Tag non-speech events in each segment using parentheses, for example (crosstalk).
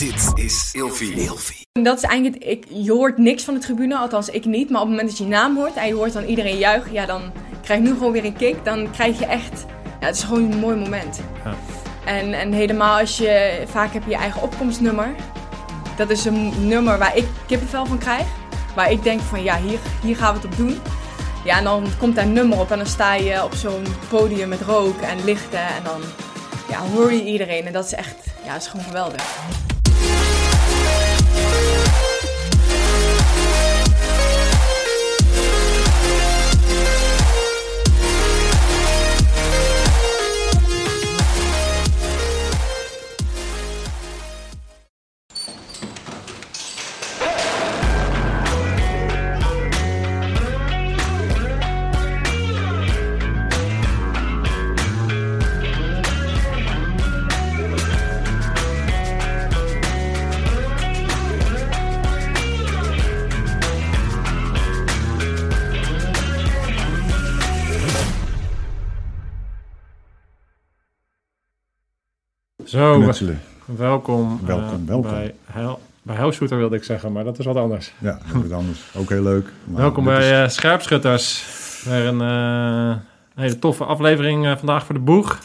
Dit is Ilfie. Ilfie. Dat is eigenlijk, ik, je hoort niks van de tribune, althans ik niet. Maar op het moment dat je je naam hoort en je hoort dan iedereen juichen, ja, dan krijg je nu gewoon weer een kick. Dan krijg je echt, ja, het is gewoon een mooi moment. Ja. En, en helemaal als je, vaak heb je je eigen opkomstnummer. Dat is een nummer waar ik kippenvel van krijg. Waar ik denk van, ja, hier, hier gaan we het op doen. Ja, en dan komt daar een nummer op en dan sta je op zo'n podium met rook en lichten. En dan ja, hoor je iedereen. En dat is echt, ja, dat is gewoon geweldig. Bye. Zo, Knutselen. welkom. Welkom, eh, welkom. Bij, Hel, bij Hellshooter wilde ik zeggen, maar dat is wat anders. Ja, dat is wat anders. Ook heel leuk. Maar welkom bij is- eh, Scherpschutters. Weer een, eh, een hele toffe aflevering vandaag voor de boeg.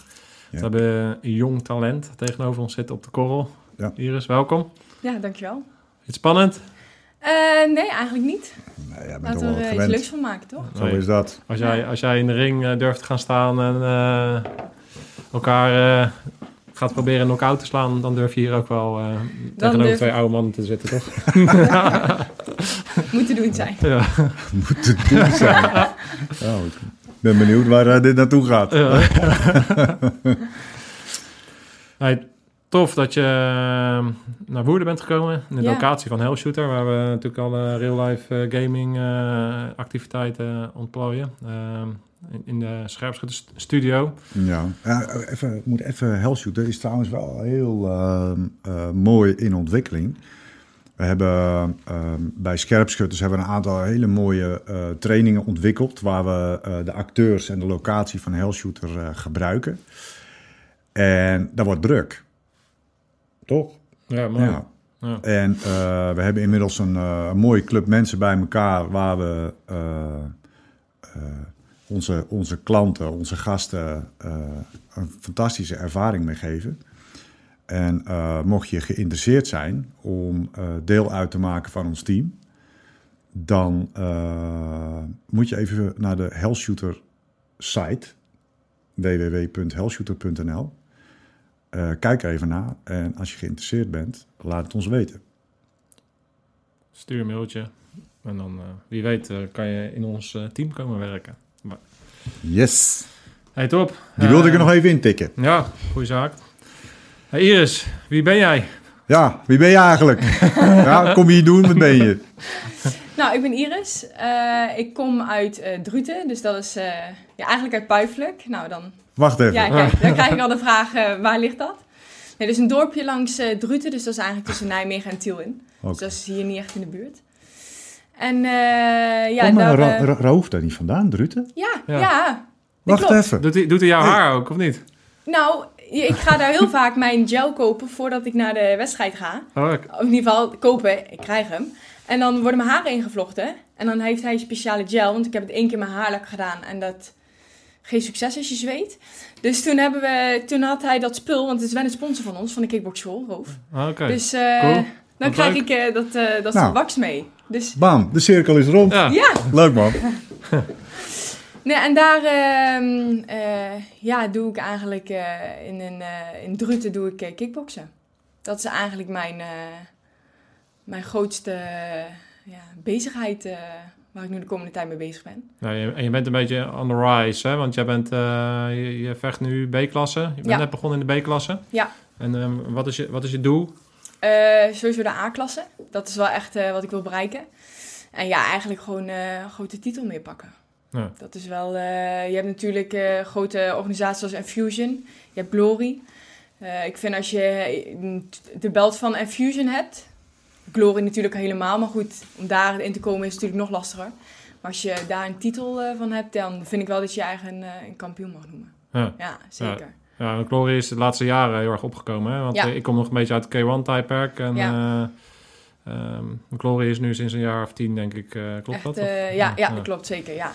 Ja. We hebben een jong talent tegenover ons zitten op de korrel. Ja. Iris, welkom. Ja, dankjewel. Iets spannend? Eh, nee, eigenlijk niet. Nou, jij bent Laten we er iets leuks van maken, toch? Zo Nee. is dat. Als jij, als jij in de ring durft te gaan staan en eh, elkaar eh, gaat proberen knock-out te slaan, dan durf je hier ook wel eh tegenover durf- twee oude mannen te zitten, toch? (laughs) Moet te doen zijn. ja. (laughs) Moet het doen zijn. Nou, ik ben benieuwd waar eh, dit naartoe gaat. Ja. (laughs) Hey, tof dat je eh, naar Woerden bent gekomen. In de Ja. locatie van Hellshooter. Waar we natuurlijk real-life eh, gaming eh, activiteiten ontplooien. In, de scherpschuttersstudio. Ja, even, ik moet even Hellshooter is trouwens wel heel ehm, eh, mooi in ontwikkeling. We hebben ehm, bij Scherpschutters hebben we een aantal hele mooie eh, trainingen ontwikkeld... waar we eh, de acteurs en de locatie van Hellshooter gebruiken. En dat wordt druk. Toch? Ja, mooi. Ja. Ja. En we hebben inmiddels een, een mooie club mensen bij elkaar waar we onze, onze klanten, onze gasten eh, een fantastische ervaring mee geven. En eh, mocht je geïnteresseerd zijn om eh, deel uit te maken van ons team, dan moet je even naar de Hellshooter site www.hellshooter.nl. Kijk even naar en als je geïnteresseerd bent, laat het ons weten. Stuur een mailtje. En dan, wie weet, kan je in ons team komen werken. Yes! Hey, top. Die wilde ik er Eh, nog even intikken. Ja, goede zaak. Hey, Iris, wie ben jij? Ja, wie ben je eigenlijk? (laughs) ja, kom je hier doen, wat ben je? Nou, ik ben Iris. Eh, ik kom uit eh, Druten, dus dat is eh, ja, eigenlijk uit Puiflijk. Nou, dan, Wacht even. ja, kijk, dan (laughs) krijg ik al de vraag, waar ligt dat? Nee, is een dorpje langs eh, Druten, dus dat is eigenlijk tussen Nijmegen en Tiel in. Dus Oké. dat is hier niet echt in de buurt. En eh, ja, Kom maar, daar... Ra- eh, Ra- Raouf daar niet vandaan, Druten? ja, Ja. Wacht klopt. even. Doet hij, doet hij jouw haar ook, of niet? Nou, ik ga daar heel vaak mijn gel kopen voordat ik naar de wedstrijd ga. Oh, ik- Of in ieder geval kopen, ik krijg hem. En dan worden mijn haren ingevlochten. En dan heeft hij een speciale gel, want ik heb het één keer mijn haarlak gedaan. En dat geen succes als je zweet. Dus toen, hebben we, toen had hij dat spul, want het is wel een sponsor van ons, van de kickboxschool, Roof. oh, oké. Dus eh, Cool. Dan Wat krijg leuk. ik eh, dat, eh dat Nou. wax mee. Dus Bam, de cirkel is rond. ja. ja, Leuk man. (laughs) nee, en daar ehm, eh, ja, doe ik eigenlijk eh, in, een, eh, in Druten doe ik kickboksen. Dat is eigenlijk mijn, eh, mijn grootste ja, bezigheid eh, waar ik nu de komende tijd mee bezig ben. Nou, en je bent een beetje on the rise, hè? Want jij bent, eh, je, je vecht nu B-klasse. Je bent Ja. net begonnen in de B-klasse. Ja. En ehm, wat, is je, wat is je doel? Eh, sowieso de A-klasse. Dat is wel echt eh, wat ik wil bereiken. En ja, eigenlijk gewoon eh, een grote titel meepakken. Ja. Dat is wel... eh, je hebt natuurlijk eh, grote organisaties zoals Infusion. Je hebt Glory. Eh, ik vind als je de belt van Infusion hebt... Glory natuurlijk helemaal, maar goed, om daarin te komen is het natuurlijk nog lastiger. Maar als je daar een titel eh, van hebt, dan vind ik wel dat je je eigen eh, een kampioen mag noemen. Ja. Ja, zeker. Ja, en Glory is de laatste jaren heel erg opgekomen. Hè? Want Ja. eh, ik kom nog een beetje uit het K1-tijdperk. En Ja. eh, ehm, Glory is nu sinds een jaar of tien, denk ik. eh, klopt Echt, dat? ja, ja, dat klopt zeker, ja.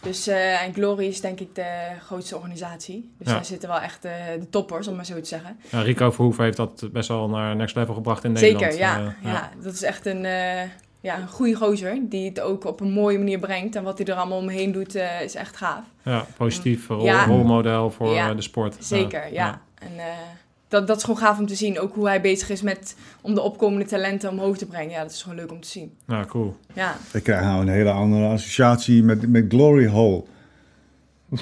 Dus, en Glory is denk ik de grootste organisatie. Dus Ja. daar zitten wel echt de toppers, om maar zo te zeggen. Ja, Rico Verhoeven heeft dat best wel naar next level gebracht in Nederland. Zeker, ja, ja. Dat is echt een, ja, een goede gozer die het ook op een mooie manier brengt. En wat hij er allemaal omheen doet, eh, is echt gaaf. Ja, positief rol, Ja. rolmodel voor Ja. eh, de sport. Zeker, ja. En eh, dat, dat is gewoon gaaf om te zien. Ook hoe hij bezig is met om de opkomende talenten omhoog te brengen. Ja, dat is gewoon leuk om te zien. Ja, cool. Ja, Ik krijg nou een hele andere associatie met, met Glory Hole. (laughs)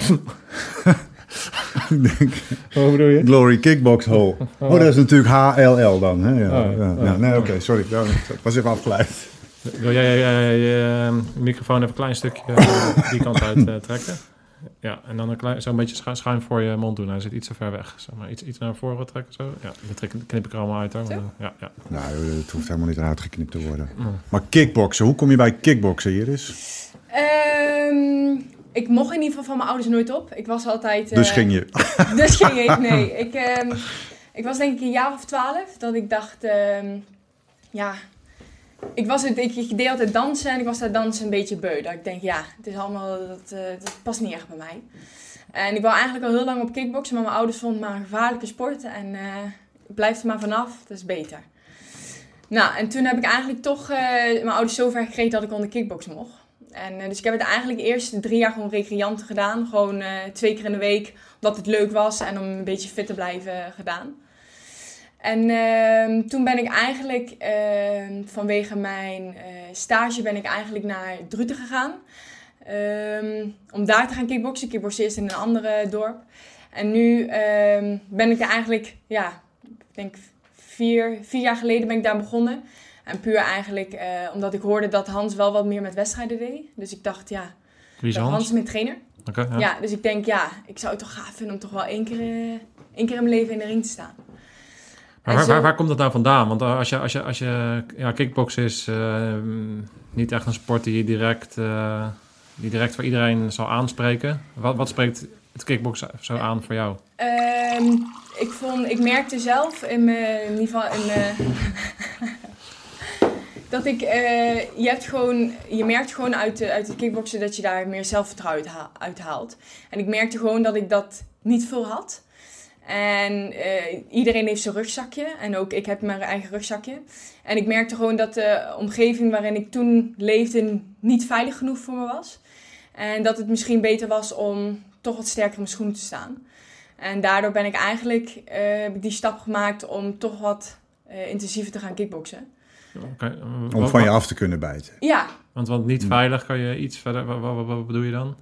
Ik denk, Wat bedoel je? Glory Kickbox Hole. Oh, dat is natuurlijk HLL dan. Hè? Ja, Oh, ja, oh, ja. Nee, oh. oké, sorry. Ik was even afgeleid. Wil jij eh, je eh, microfoon even een klein stukje eh, (laughs) die kant uit eh, trekken? Ja, en dan een klein, zo een beetje schu- schuin voor je mond doen. Hij zit iets te ver weg. Zeg maar iets, iets naar voren trekken zo. Ja, dat trek- knip ik er allemaal uit hoor. Ja, ja. Nou, het hoeft helemaal niet eruit geknipt te worden. Mm. Maar kickboksen, hoe kom je bij kickboksen, Iris? Ehm, ik mocht in ieder geval van mijn ouders nooit op. Ik was altijd... eh, Dus ging je. (laughs) Dus ging ik, nee. (laughs) Ik, ehm, ik was denk ik een jaar of twaalf dat ik dacht, ehm, ja, ik, was het, ik, ik deed altijd dansen en ik was daar dansen een beetje beu. Dat ik denk, ja, het is allemaal, dat, eh, dat past niet echt bij mij. En ik wou eigenlijk al heel lang op kickboksen, maar mijn ouders vonden het maar een gevaarlijke sport. En eh ik blijf er maar vanaf, dat is beter. Nou, en toen heb ik eigenlijk toch eh, mijn ouders zover gekregen dat ik onder kickboksen mocht. En, eh, dus ik heb het eigenlijk eerst drie jaar gewoon recreant gedaan. Gewoon eh, twee keer in de week, omdat het leuk was en om een beetje fit te blijven eh, gedaan. En ehm, toen ben ik eigenlijk ehm, vanwege mijn eh, stage ben ik eigenlijk naar Druten gegaan. Ehm, om daar te gaan kickboksen. Kickboksen eerst in een andere dorp. En nu ben ik er eigenlijk, ja, ik denk vier, vier jaar geleden ben ik daar begonnen. En puur eigenlijk eh, omdat ik hoorde dat Hans wel wat meer met wedstrijden deed. Dus ik dacht, ja, Wie is Hans? Hans is mijn trainer. Oké, ja. Ja. dus ik denk, ja, ik zou het toch gaaf vinden om toch wel één keer, eh, één keer in mijn leven in de ring te staan. Maar waar, waar, waar komt dat nou vandaan? Want als je, als je, als je ja, kickboksen is eh, niet echt een sport die je direct, eh, die direct voor iedereen zal aanspreken. Wat, wat spreekt het kickboksen zo aan voor jou? Ehm, ik, vond, ik merkte zelf in mijn, in ieder geval in mijn, (laughs) dat ik, eh, je hebt gewoon, je merkt gewoon uit, de, uit het kickboksen dat je daar meer zelfvertrouwen uitha- uithaalt. En ik merkte gewoon dat ik dat niet veel had. En eh, iedereen heeft zijn rugzakje. En ook ik heb mijn eigen rugzakje. En ik merkte gewoon dat de omgeving waarin ik toen leefde niet veilig genoeg voor me was. En dat het misschien beter was om toch wat sterker in mijn schoenen te staan. En daardoor ben ik eigenlijk eh, heb ik die stap gemaakt om toch wat eh, intensiever te gaan kickboksen. Oké, Om van je af te kunnen bijten. Ja, Want, want niet Hmm. veilig, kan je iets verder... Wat, wat, wat bedoel je dan?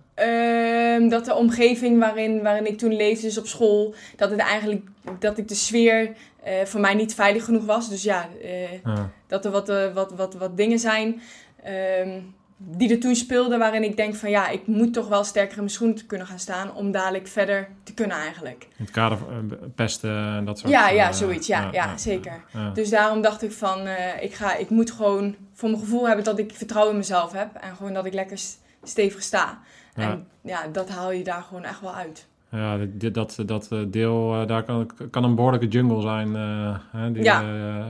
Ehm, dat de omgeving waarin, waarin ik toen leefde, dus op school, dat het eigenlijk dat ik de sfeer eh, voor mij niet veilig genoeg was. Dus ja, eh, Ja. dat er wat, eh, wat, wat, wat dingen zijn ehm, die er toen speelden, waarin ik denk van ja, ik moet toch wel sterker in mijn schoenen te kunnen gaan staan om dadelijk verder te kunnen eigenlijk. In het kader van pesten en dat soort... Ja, ja, zoiets. Ja, ja, zeker. ja. Dus daarom dacht ik van, ik, ga, ik moet gewoon voor mijn gevoel hebben dat ik vertrouwen in mezelf heb. En gewoon dat ik lekker stevig sta. Ja. En ja, dat haal je daar gewoon echt wel uit. Ja, dat, dat eh, deel, eh, daar kan, kan een behoorlijke jungle zijn. eh, hè, die Ja.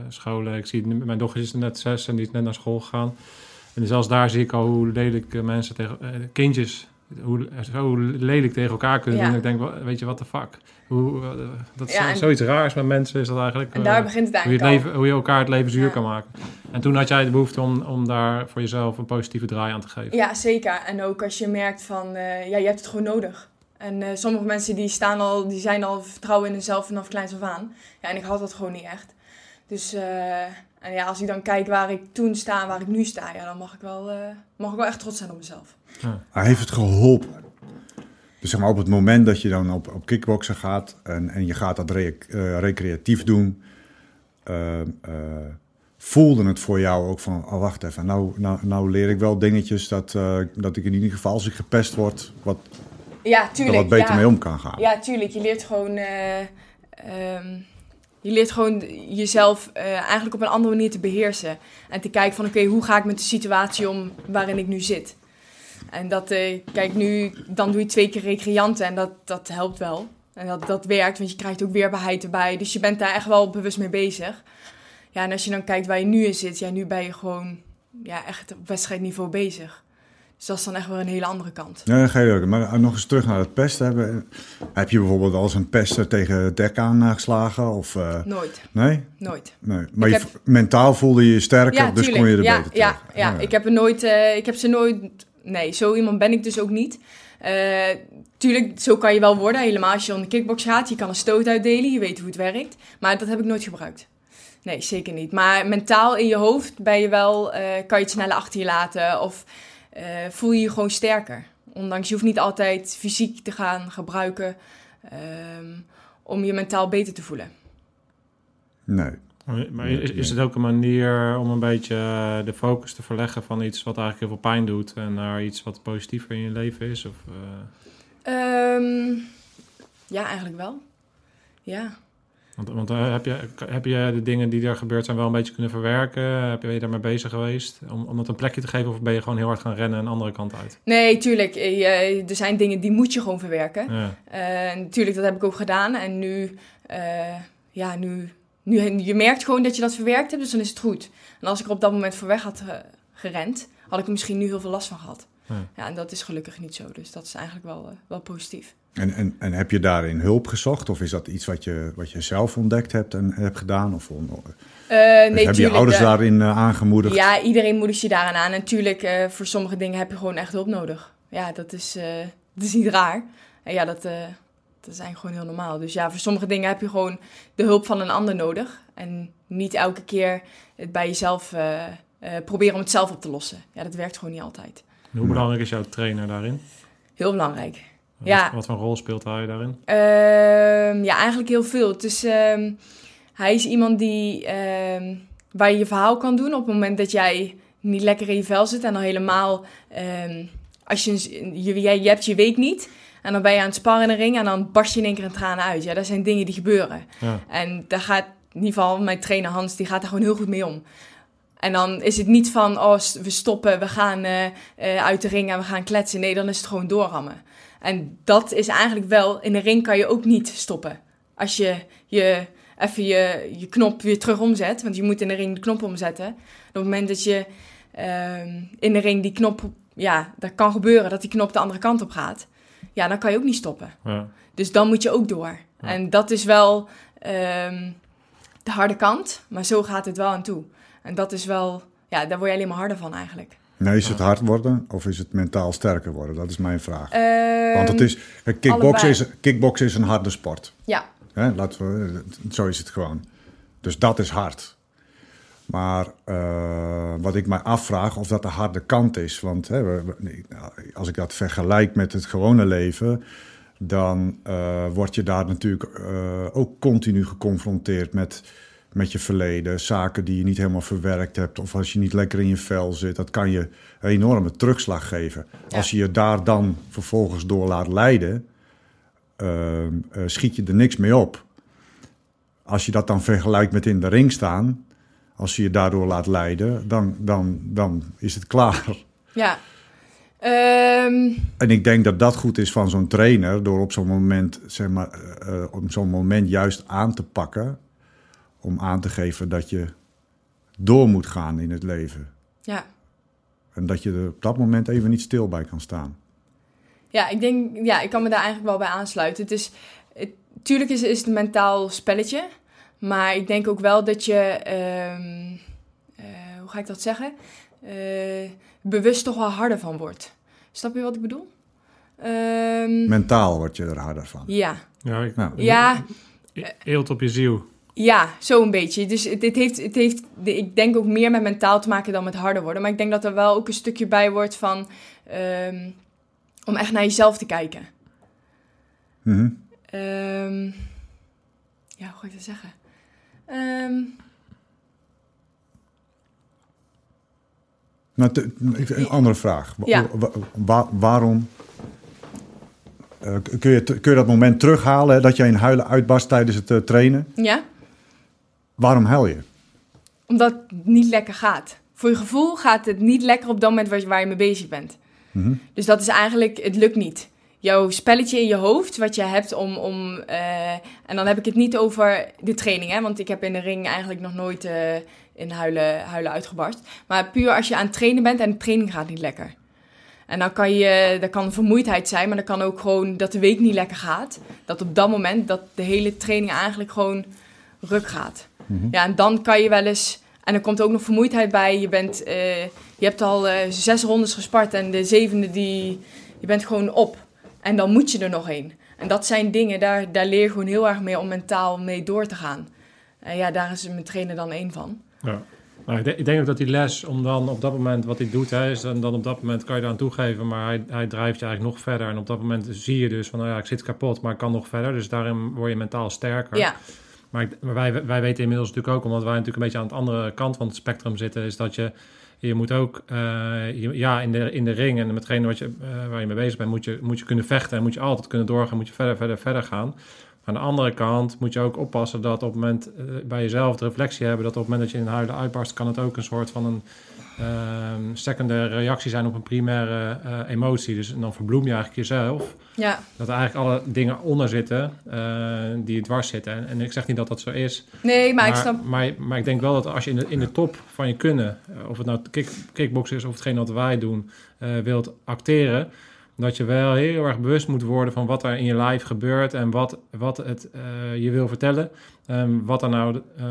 scholen, ik zie, mijn dochter is net zes en die is net naar school gegaan. En zelfs daar zie ik al hoe lelijk mensen tegen, kindjes, hoe, zo lelijk tegen elkaar kunnen Ja. doen. Ik denk, weet je, wat de fuck? Hoe, eh, dat is Ja, zo- en- zoiets raars met mensen is dat eigenlijk. En eh, daar begint het hoe, je het eigenlijk leven, hoe je elkaar het leven zuur Ja. kan maken. En toen had jij de behoefte om, om daar voor jezelf een positieve draai aan te geven. Ja, zeker. En ook als je merkt van, eh, ja, je hebt het gewoon nodig. En eh, sommige mensen die, staan al, die zijn al vertrouwen in hunzelf vanaf kleins af aan. Ja, en ik had dat gewoon niet echt. Dus eh, en ja, als ik dan kijk waar ik toen sta en waar ik nu sta, ja, dan mag ik wel, eh, mag ik wel echt trots zijn op mezelf. Hij heeft het geholpen. Dus zeg maar op het moment dat je dan op, op kickboksen gaat en, en je gaat dat rec- eh, recreatief doen, eh, voelde het voor jou ook van, oh wacht even, nou, nou, nou leer ik wel dingetjes dat, dat ik in ieder geval als ik gepest word, wat, Ja, er tuurlijk. wat beter ja. mee om kan gaan. Ja, tuurlijk. Je leert gewoon, eh, ehm, je leert gewoon jezelf eigenlijk op een andere manier te beheersen. En te kijken van, oké, hoe ga ik met de situatie om waarin ik nu zit? En dat, eh, kijk, nu, dan doe je twee keer recreanten en dat, dat helpt wel. En dat, dat werkt, want je krijgt ook weerbaarheid erbij. Dus je bent daar echt wel bewust mee bezig. Ja, en als je dan kijkt waar je nu in zit, ja, nu ben je gewoon ja, echt op wedstrijdniveau bezig. Dus dat is dan echt weer een hele andere kant. Ja, ga je ook. Maar nog eens terug naar het pesten. Hebben. Heb je bijvoorbeeld al eens een pester tegen het dek aangeslagen? Of, eh, Nooit, nee? nooit. nee? Maar je, heb- mentaal voelde je je sterker, Ja, dus kon je er ja, beter ja, tegen. ja, ik heb er nooit, eh, ik heb ze nooit, nee, zo iemand ben ik dus ook niet. Eh, tuurlijk, zo kan je wel worden, helemaal als je onder kickbox gaat. Je kan een stoot uitdelen, je weet hoe het werkt. Maar dat heb ik nooit gebruikt. Nee, zeker niet. Maar mentaal in je hoofd ben je wel, eh, kan je het sneller achter je laten of eh, voel je je gewoon sterker. Ondanks je hoeft niet altijd fysiek te gaan gebruiken ehm, om je mentaal beter te voelen. Nee. Maar is, is het ook een manier om een beetje eh, de focus te verleggen van iets wat eigenlijk heel veel pijn doet en naar iets wat positiever in je leven is? Of, eh, Ehm, ja, eigenlijk wel. Ja. want want eh, heb, je, heb je de dingen die er gebeurd zijn wel een beetje kunnen verwerken? Heb je, ben je daarmee bezig geweest om, om dat een plekje te geven of ben je gewoon heel hard gaan rennen een andere kant uit? Nee, tuurlijk. eh, er zijn dingen die moet je gewoon verwerken. Ja. Eh, natuurlijk, dat heb ik ook gedaan. En nu, eh, ja, nu, nu, je merkt gewoon dat je dat verwerkt hebt, dus dan is het goed. En als ik er op dat moment voor weg had eh, gerend, had ik er misschien nu heel veel last van gehad. Ja. Ja, en dat is gelukkig niet zo. Dus dat is eigenlijk wel, eh, wel positief. En, en, en heb je daarin hulp gezocht? Of is dat iets wat je, wat je zelf ontdekt hebt en hebt gedaan? Of on- Eh, nee, heb je ouders de- daarin aangemoedigd? Ja, iedereen moedigt je daaraan aan. En natuurlijk, voor sommige dingen heb je gewoon echt hulp nodig. Ja, dat is, dat is niet raar. En ja, dat, dat is eigenlijk gewoon heel normaal. Dus ja, voor sommige dingen heb je gewoon de hulp van een ander nodig. En niet elke keer het bij jezelf eh, proberen om het zelf op te lossen. Ja, dat werkt gewoon niet altijd. En Hoe belangrijk is jouw trainer daarin? Heel belangrijk. Wat, Ja. wat voor rol speelt hij daarin? Ehm, ja, eigenlijk heel veel. Het is, ehm, hij is iemand die, ehm, waar je je verhaal kan doen op het moment dat jij niet lekker in je vel zit. En dan helemaal, als je, je, jij, je hebt je week niet. En dan ben je aan het sparren in de ring en dan barst je in één keer in tranen uit. Ja, dat zijn dingen die gebeuren. Ja. En daar gaat, in ieder geval mijn trainer Hans, die gaat daar gewoon heel goed mee om. En dan is het niet van, oh, we stoppen, we gaan eh, eh, uit de ring en we gaan kletsen. Nee, dan is het gewoon doorrammen. En dat is eigenlijk wel, in de ring kan je ook niet stoppen. Als je, je even je, je knop weer terug omzet, want je moet in de ring de knop omzetten. Op het moment dat je ehm, in de ring die knop, ja, dat kan gebeuren dat die knop de andere kant op gaat. Ja, dan kan je ook niet stoppen. Ja. Dus dan moet je ook door. Ja. En dat is wel ehm, de harde kant, maar zo gaat het wel aan toe. En dat is wel, ja, daar word je alleen maar harder van eigenlijk. Nee, is het hard worden of is het mentaal sterker worden? Dat is mijn vraag. Ehm, Want het is, kickboksen, is, kickboksen is een harde sport. Ja, Hè? Laten we, zo is het gewoon. Dus dat is hard. Maar eh, wat ik mij afvraag of dat de harde kant is. Want hè, we- we- nee, nou, als ik dat vergelijk met het gewone leven, dan eh, word je daar natuurlijk eh, ook continu geconfronteerd met, met je verleden. Zaken die je niet helemaal verwerkt hebt. Of als je niet lekker in je vel zit. Dat kan je een enorme terugslag geven. Ja. Als je je daar dan vervolgens door laat leiden, schiet je er niks mee op. Als je dat dan vergelijkt met in de ring staan, als je je daardoor laat leiden, dan, dan, dan is het klaar. ja. Ehm, En ik denk dat dat goed is van zo'n trainer, door op zo'n moment, zeg maar, om zo'n moment juist aan te pakken, om aan te geven dat je door moet gaan in het leven. ja. En dat je er op dat moment even niet stil bij kan staan. Ja, ik denk, ja, ik kan me daar eigenlijk wel bij aansluiten. Het is, het, tuurlijk is, is het een mentaal spelletje, maar ik denk ook wel dat je, ehm, eh, hoe ga ik dat zeggen, Eh, bewust toch wel harder van wordt. Snap je wat ik bedoel? Ehm, Mentaal word je er harder van. ja, Ja, ik, Nou, ja, E- Eelt op je ziel. ja, zo een beetje. Dus het, het heeft, het heeft, de- ik denk ook meer met mentaal te maken dan met harder worden. Maar ik denk dat er wel ook een stukje bij wordt van, ehm, om echt naar jezelf te kijken. mhm. Ehm, ja, hoe ga ik dat zeggen? Ehm, Nou, te- een andere vraag. Ja. wa- wa- waarom eh, kun, je, kun je dat moment terughalen hè, dat je in huilen uitbarst tijdens het eh, trainen? ja, Waarom huil je? omdat het niet lekker gaat. Voor je gevoel gaat het niet lekker op dat moment waar je, waar je mee bezig bent. Mhm. Dus dat is eigenlijk, het lukt niet. Jouw spelletje in je hoofd, wat je hebt om. om eh, en dan heb ik het niet over de training, hè, want ik heb in de ring eigenlijk nog nooit eh, in huilen, huilen uitgebarst. Maar puur als je aan het trainen bent en de training gaat niet lekker. En dan kan je, dat kan vermoeidheid zijn, maar dat kan ook gewoon dat de week niet lekker gaat. Dat op dat moment dat de hele training eigenlijk gewoon ruk gaat. Ja, en dan kan je wel eens. En er komt ook nog vermoeidheid bij. Je, bent, eh, je hebt al zes rondes gespart en de zevende die. Je bent gewoon op. En dan moet je er nog heen. En dat zijn dingen, daar, daar leer je gewoon heel erg mee om mentaal mee door te gaan. En ja, daar is mijn trainer dan één van. Ja. Nou, ik, denk, ik denk ook dat die les, om dan op dat moment wat hij doet, hè, is dan, dan op dat moment kan je eraan toegeven, maar hij, hij drijft je eigenlijk nog verder. En op dat moment zie je dus van, nou ja, ik zit kapot, maar ik kan nog verder. Dus daarin word je mentaal sterker. Ja, Maar, ik- maar wij, wij weten inmiddels natuurlijk ook, omdat wij natuurlijk een beetje aan de andere kant van het spectrum zitten, is dat je, je moet ook, eh, ja, in de, in de ring en met hetgene wat je, eh, waar je mee bezig bent, moet je, moet je kunnen vechten en moet je altijd kunnen doorgaan, moet je verder, verder, verder gaan. Aan de andere kant moet je ook oppassen dat op het moment eh, bij jezelf de reflectie hebben, dat op het moment dat je in huilen uitbarst, kan het ook een soort van een ehm, secundaire reactie zijn op een primaire eh, emotie. Dus dan verbloem je eigenlijk jezelf. ja, Dat er eigenlijk alle dingen onder zitten eh, die dwars zitten. En, en ik zeg niet dat dat zo is. nee, maar, ik snap. maar, maar ik denk wel dat als je in de, in de top van je kunnen, eh, of het nou kick, kickboksen is of hetgeen wat wij doen, wilt acteren, dat je wel heel erg bewust moet worden van wat er in je lijf gebeurt en wat, wat het je wil vertellen. En wat er nou eh,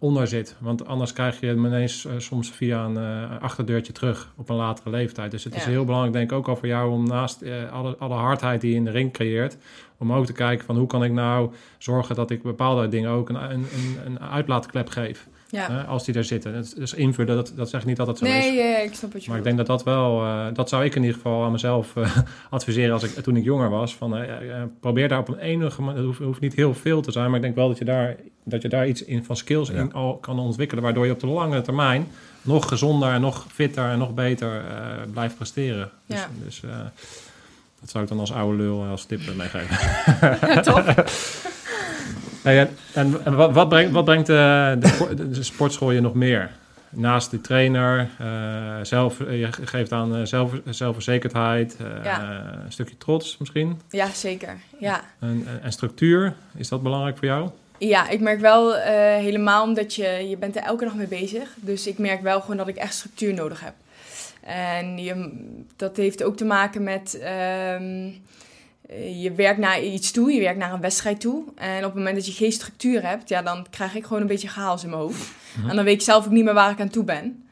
onder zit. Want anders krijg je hem ineens eh, soms via een eh, achterdeurtje terug op een latere leeftijd. Dus het is heel belangrijk, denk ik, ook al voor jou om naast eh, alle, alle hardheid die je in de ring creëert, om ook te kijken van hoe kan ik nou zorgen dat ik bepaalde dingen ook een, een, een uitlaatklep geef. Ja. Als die er zitten. Dat, dus invullen, dat, dat zeg ik niet dat dat zo is. Nee, eh, ik snap je Maar ik denk dat dat wel, eh, dat zou ik in ieder geval aan mezelf eh, (laughs) adviseren als ik, toen ik jonger was. Van, eh, probeer daar op een enige manier, het hoeft, hoeft niet heel veel te zijn, maar ik denk wel dat je daar, dat je daar iets in van skills Ja. in al kan ontwikkelen, waardoor je op de lange termijn nog gezonder en nog fitter en nog beter eh, blijft presteren. Dus, Ja. dus eh, dat zou ik dan als oude lul als tip meegeven. Ja, toch? (laughs) Hey, en en, wat, wat brengt, wat brengt eh, de, sport- de sportschool je nog meer? Naast de trainer, eh, zelf, je geeft aan eh, zelf, zelfverzekerdheid, eh, Ja. een stukje trots misschien. Ja, zeker. Ja. En, en, structuur, is dat belangrijk voor jou? Ja, ik merk wel eh, helemaal omdat je, je bent er elke dag mee bezig. Dus ik merk wel gewoon dat ik echt structuur nodig heb. En je, dat heeft ook te maken met... ehm, eh, je werkt naar iets toe, je werkt naar een wedstrijd toe. En op het moment dat je geen structuur hebt, ja, dan krijg ik gewoon een beetje chaos in mijn hoofd. En dan weet ik zelf ook niet meer waar ik aan toe ben.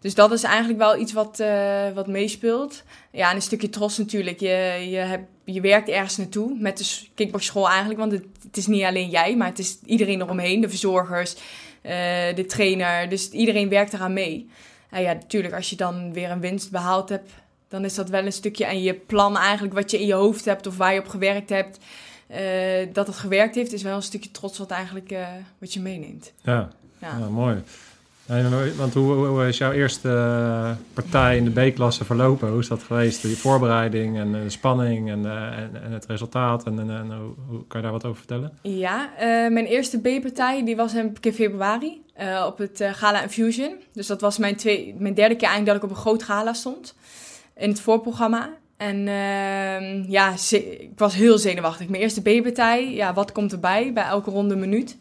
Dus dat is eigenlijk wel iets wat, eh, wat meespeelt. Ja, en een stukje trots natuurlijk. Je, je, hebt, je werkt ergens naartoe met de kickboxschool eigenlijk. Want het, het is niet alleen jij, maar het is iedereen eromheen. De verzorgers, eh, de trainer. Dus iedereen werkt eraan mee. En ja, natuurlijk, als je dan weer een winst behaald hebt... dan is dat wel een stukje... en je plan eigenlijk wat je in je hoofd hebt... of waar je op gewerkt hebt... eh, dat het gewerkt heeft, is wel een stukje trots wat eigenlijk eh, wat je meeneemt. Ja, Ja. ja. mooi. En, want hoe, hoe- is jouw eerste eh, partij in de B-klasse verlopen? Hoe is dat geweest? De voorbereiding en de spanning en, en, en het resultaat? En, en, hoe, hoe- kan je daar wat over vertellen? Ja, mijn eerste B-partij die was in februari op het Gala Infusion. Dus dat was mijn, twee, mijn derde keer eigenlijk dat ik op een groot gala stond in het voorprogramma. En ehm, ja, ik was heel zenuwachtig. Mijn eerste B-partij, ja, wat komt erbij? Bij elke ronde minuut.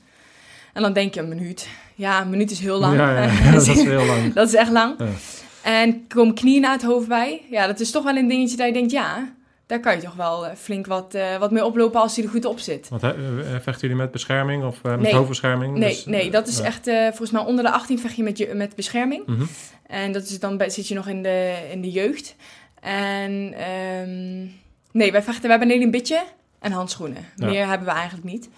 En dan denk je een minuut. Ja, een minuut is heel lang. Ja, ja, (laughs) ja, dat is heel lang. (laughs) Dat is echt lang. Ja. En komen knieën naar het hoofd bij. Ja, dat is toch wel een dingetje dat je denkt, ja, daar kan je toch wel eh, flink wat, eh, wat mee oplopen als hij er goed op zit. Want, eh, vechten jullie met bescherming of met Nee. hoofdbescherming? Nee, Dus, nee, dat is echt, volgens mij onder de 18 vecht je met, je, met bescherming. Mhm. En dat is dan bij- zit je nog in de, in de jeugd. En ehm, nee, wij vechten, we hebben alleen een bitje en handschoenen. Ja. Meer hebben we eigenlijk niet.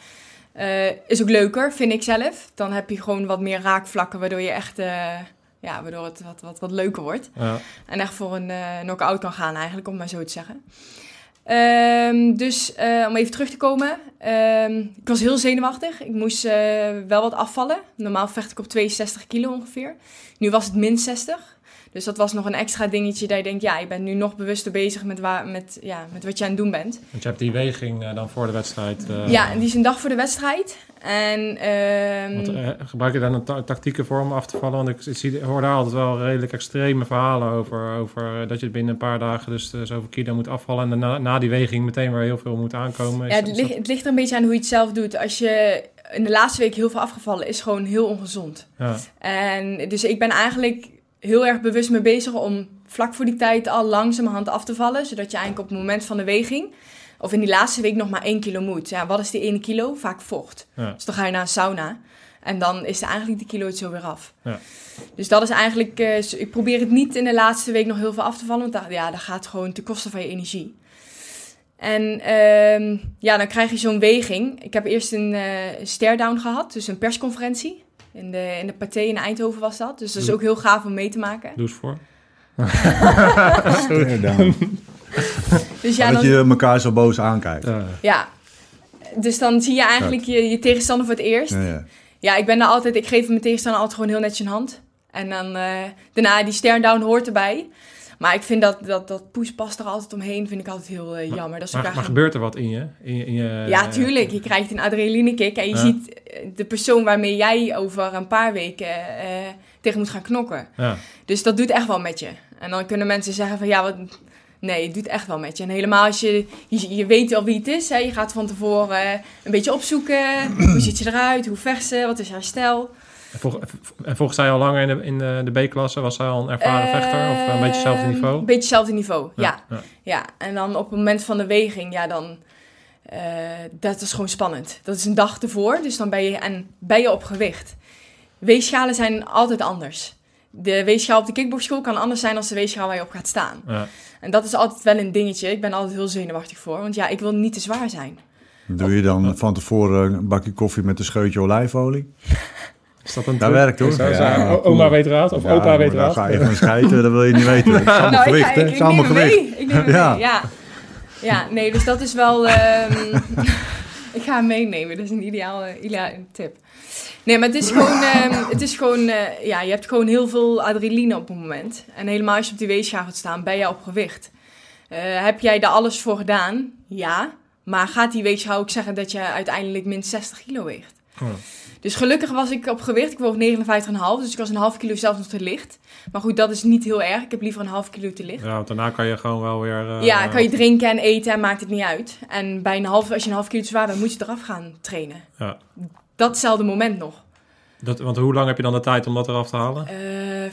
Is ook leuker, vind ik zelf. Dan heb je gewoon wat meer raakvlakken, waardoor je echt, ja, waardoor het wat, wat, wat leuker wordt. Ja. En echt voor een eh knock-out kan gaan eigenlijk, om maar zo te zeggen. Ehm, dus eh, om even terug te komen. Ehm, ik was heel zenuwachtig. Ik moest eh, wel wat afvallen. Normaal vecht ik op 62 kilo ongeveer. Nu was het min 60. Dus dat was nog een extra dingetje dat je denkt, ja, je bent nu nog bewuster bezig met, waar, met, ja, met wat je aan het doen bent. Want je hebt die weging eh, dan voor de wedstrijd. eh, ja, en die is een dag voor de wedstrijd. En ehm, Want, eh, gebruik je daar een ta- tactieken voor om af te vallen? Want ik, ik zie, ik hoor daar altijd wel redelijk extreme verhalen over, over dat je binnen een paar dagen dus zoveel kilo moet afvallen. En daarna, na die weging meteen weer heel veel moet aankomen. Ja, het, ligt, het ligt er een beetje aan hoe je het zelf doet. Als je in de laatste week heel veel afgevallen is, gewoon heel ongezond. ja. En dus ik ben eigenlijk heel erg bewust mee bezig om vlak voor die tijd al langzamerhand af te vallen. Zodat je eigenlijk op het moment van de weging, of in die laatste week nog maar 1 kilo moet. Ja, wat is die 1 kilo? Vaak vocht. Ja. Dus dan ga je naar een sauna. En dan is er eigenlijk die kilo het zo weer af. Ja. Dus dat is eigenlijk... eh, ik probeer het niet in de laatste week nog heel veel af te vallen. Want dat, ja, dat gaat gewoon ten koste van je energie. En ehm, ja, dan krijg je zo'n weging. Ik heb eerst een eh stare-down gehad. Dus een persconferentie. In de, in de Pathé in Eindhoven was dat. Dus dat is ook heel gaaf om mee te maken. Doe eens voor. (laughs) Dus ja, dat dan, je elkaar zo boos aankijkt. Ja. ja, dus dan zie je eigenlijk je, je tegenstander voor het eerst. Ja, ja. Ja, ik ben daar altijd, ik geef mijn tegenstander altijd gewoon heel netjes een hand. En dan eh, daarna die stare down hoort erbij. Maar ik vind dat, dat, dat poespas er altijd omheen, vind ik altijd heel eh, jammer. Dat is Maar, gebeurt er wat in je? In je, in je ja, tuurlijk. Je krijgt een adrenaline kick en je Ja. ziet eh, de persoon waarmee jij over een paar weken eh, tegen moet gaan knokken. Ja. Dus dat doet echt wel met je. En dan kunnen mensen zeggen van ja, wat... nee, het doet echt wel met je. En helemaal als je, je, je weet al wie het is. Hè. Je gaat van tevoren eh, een beetje opzoeken. Hoe (clears throat) ziet ze eruit? Hoe vecht ze? Wat is haar stijl? En, volg, en volgens zij al langer in de, in de, de B-klasse? Was zij al een ervaren vechter? Of een beetje hetzelfde niveau? Een beetje hetzelfde niveau, ja. ja. ja. En dan op het moment van de weging, ja, dan... eh, dat is gewoon spannend. Dat is een dag ervoor, dus dan ben je, en ben je op gewicht. Weegschalen zijn altijd anders. De weegschaal op de kickboxschool kan anders zijn dan de weegschaal waar je op gaat staan. Ja. En dat is altijd wel een dingetje. Ik ben altijd heel zenuwachtig voor. Want ja, ik wil niet te zwaar zijn. Doe je dan van tevoren een bakje koffie met een scheutje olijfolie? (laughs) Is dat een Dat werkt hoor. Ja, oma weet raad of Ja, opa weet raad? Dan ga je van schijten, dat wil je niet weten. Het is allemaal Nou, gewicht, hè? ik, is allemaal gewicht. mee. Ik neem Ja. mee, ja. Ja, nee, dus dat is wel... ehm, (laughs) ik ga hem meenemen. Dat is een ideale, ideale tip. Nee, maar het is gewoon... ehm, (laughs) het is gewoon eh, ja, je hebt gewoon heel veel adrenaline op het moment. En helemaal als je op die weegschaal gaat staan, ben je op gewicht. Eh, heb jij daar alles voor gedaan? Ja. Maar gaat die weegschaal ook zeggen dat je uiteindelijk min 60 kilo weegt? Oh. Dus gelukkig was ik op gewicht. Ik woog 59,5. Dus ik was een half kilo zelfs nog te licht. Maar goed, dat is niet heel erg. Ik heb liever een half kilo te licht. Ja, want daarna kan je gewoon wel weer... eh, Ja, kan je drinken en eten en maakt het niet uit. En bij een half, als je een half kilo te zwaar bent, moet je eraf gaan trainen. Ja. Datzelfde moment nog. Dat, want hoe lang heb je dan de tijd om dat eraf te halen? Eh,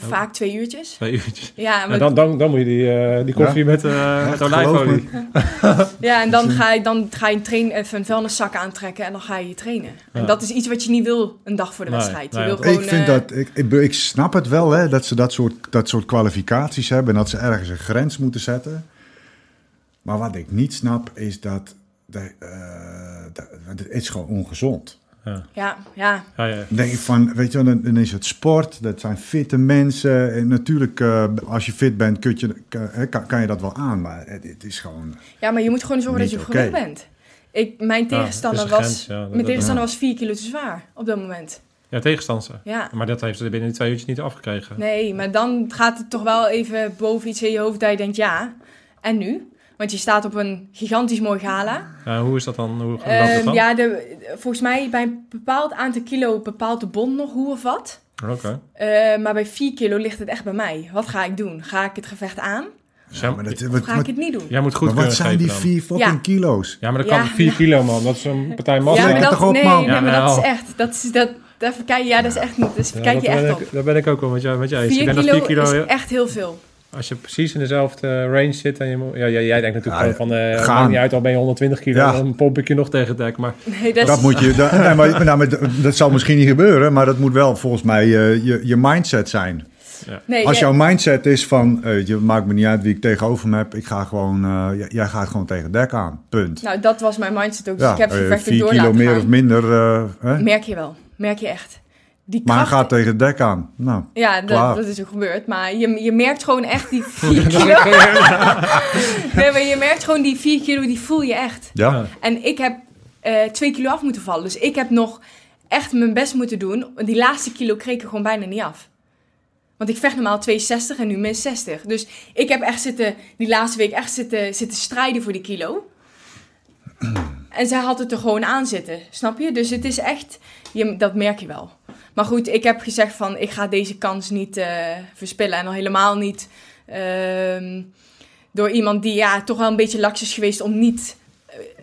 vaak twee uurtjes. Twee uurtjes. Ja, maar, En dan, dan, dan moet je die, eh, die koffie met, eh met olijfolie. (laughs) ja, en dan ga je, dan ga je een, train, even een vuilniszak aantrekken en dan ga je trainen. En dat is iets wat je niet wil een dag voor de Nee, wedstrijd. Je nee, wil gewoon, ik vind dat, ik, ik, ik snap het wel hè, dat ze dat soort, dat soort kwalificaties hebben en dat ze ergens een grens moeten zetten. Maar wat ik niet snap is dat, dat, eh, dat het is gewoon ongezond. Ja. Ja, ja. Ja, ja. Dan denk ik van, weet je wel, dan, dan is het sport, dat zijn fitte mensen. En natuurlijk, eh, als je fit bent, kun je, kan, kan, je dat wel aan, maar het, het is gewoon... ja, maar je moet gewoon zorgen dat je op oké. bent. Ik, mijn tegenstander, was, grens, ja, dat- mijn tegenstander was 4 kilo te zwaar op dat moment. ja tegenstander. Ja. Maar dat heeft ze binnen die twee uurtjes niet afgekregen. Nee, maar dan gaat het toch wel even boven iets in je hoofd dat je denkt, ja, en nu? Want je staat op een gigantisch mooi gala. Ja, hoe is dat dan? Hoe, het Ehm, dan? ja, de, volgens mij bij een bepaald aantal kilo bepaalt de bond nog hoe of wat. Oké. Eh, maar bij 4 kilo ligt het echt bij mij. Wat ga ik doen? Ga ik het gevecht aan? Ja, maar, dat, wat, ga ik het niet doen? Jij moet goed maar wat zijn die geven dan. vier fucking Ja. kilo's? Ja, maar dat Ja. kan 4 kilo, man. Dat is een partij massa. ja, maar dat, toch op, nee, man? nee, maar dat is echt, dat is, dat, daar verkijk, ja, dat is echt niet, dus Ja, verkijk je dat echt ben op. ik, dat ben ik ook wel met jou, met jou eens. Ik 4 denk dat kilo, 4 kilo, is echt heel veel. Als je precies in dezelfde eh, range zit en je moet, ja, ja, jij denkt natuurlijk Ja, gewoon van, eh gaan. maakt niet uit, al ben je 120 kilo, Ja. dan pomp ik je nog tegen het dek. Maar Nee, dat, Dat is, moet je, dat, nee, maar, nou, maar dat- dat zal misschien niet gebeuren, maar dat moet wel volgens mij eh, je, je mindset zijn. nee, Als ja, jouw mindset is van, eh, je maakt me niet uit wie ik tegenover me heb, ik ga gewoon, eh, jij gaat gewoon tegen het dek aan, punt. Nou, dat was mijn mindset ook. Dus Ja, ik heb gevechten vier door kilo laten meer gaan. of minder, eh, hè? Merk je wel. Merk je echt. Die maar hij gaat tegen het dek aan. Nou, Ja, dat, dat is ook gebeurd. Maar je, je merkt gewoon echt die (laughs) 4 kilo. (laughs) nee, maar je merkt gewoon die 4 kilo, die voel je echt. ja. En ik heb eh, twee kilo af moeten vallen. Dus ik heb nog echt mijn best moeten doen. Die laatste kilo kreeg ik er gewoon bijna niet af. Want ik vecht normaal 62 en nu min 60. Dus ik heb echt zitten, die laatste week echt zitten, zitten strijden voor die kilo. En zij had het er gewoon aan zitten, snap je? Dus het is echt, je, dat merk je wel. Maar goed, ik heb gezegd van, ik ga deze kans niet eh, verspillen. En al helemaal niet ehm, door iemand die ja, toch wel een beetje laks is geweest om niet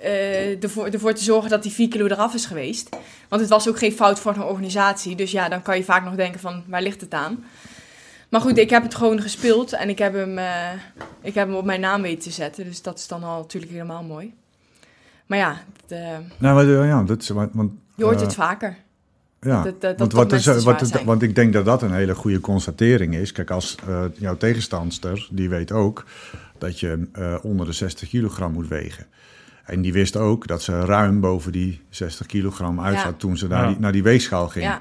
eh, ervoor, ervoor te zorgen dat die 4 kilo eraf is geweest. Want het was ook geen fout voor een organisatie. Dus ja, dan kan je vaak nog denken van, waar ligt het aan? Maar goed, ik heb het gewoon gespeeld en ik heb hem, ik heb hem op mijn naam weten te zetten. Dus dat is dan al natuurlijk helemaal mooi. Maar ja, het, Nou, maar, ja, dat is, want, want, je hoort het vaker. Ja, dat- dat- dat want, wat is, wat, want ik denk dat dat een hele goede constatering is. Kijk, als eh, jouw tegenstandster, die weet ook dat je eh, onder de 60 kilogram moet wegen. En die wist ook dat ze ruim boven die 60 kilogram uit Ja. toen ze naar, Ja. die, naar die weegschaal ging. Ja,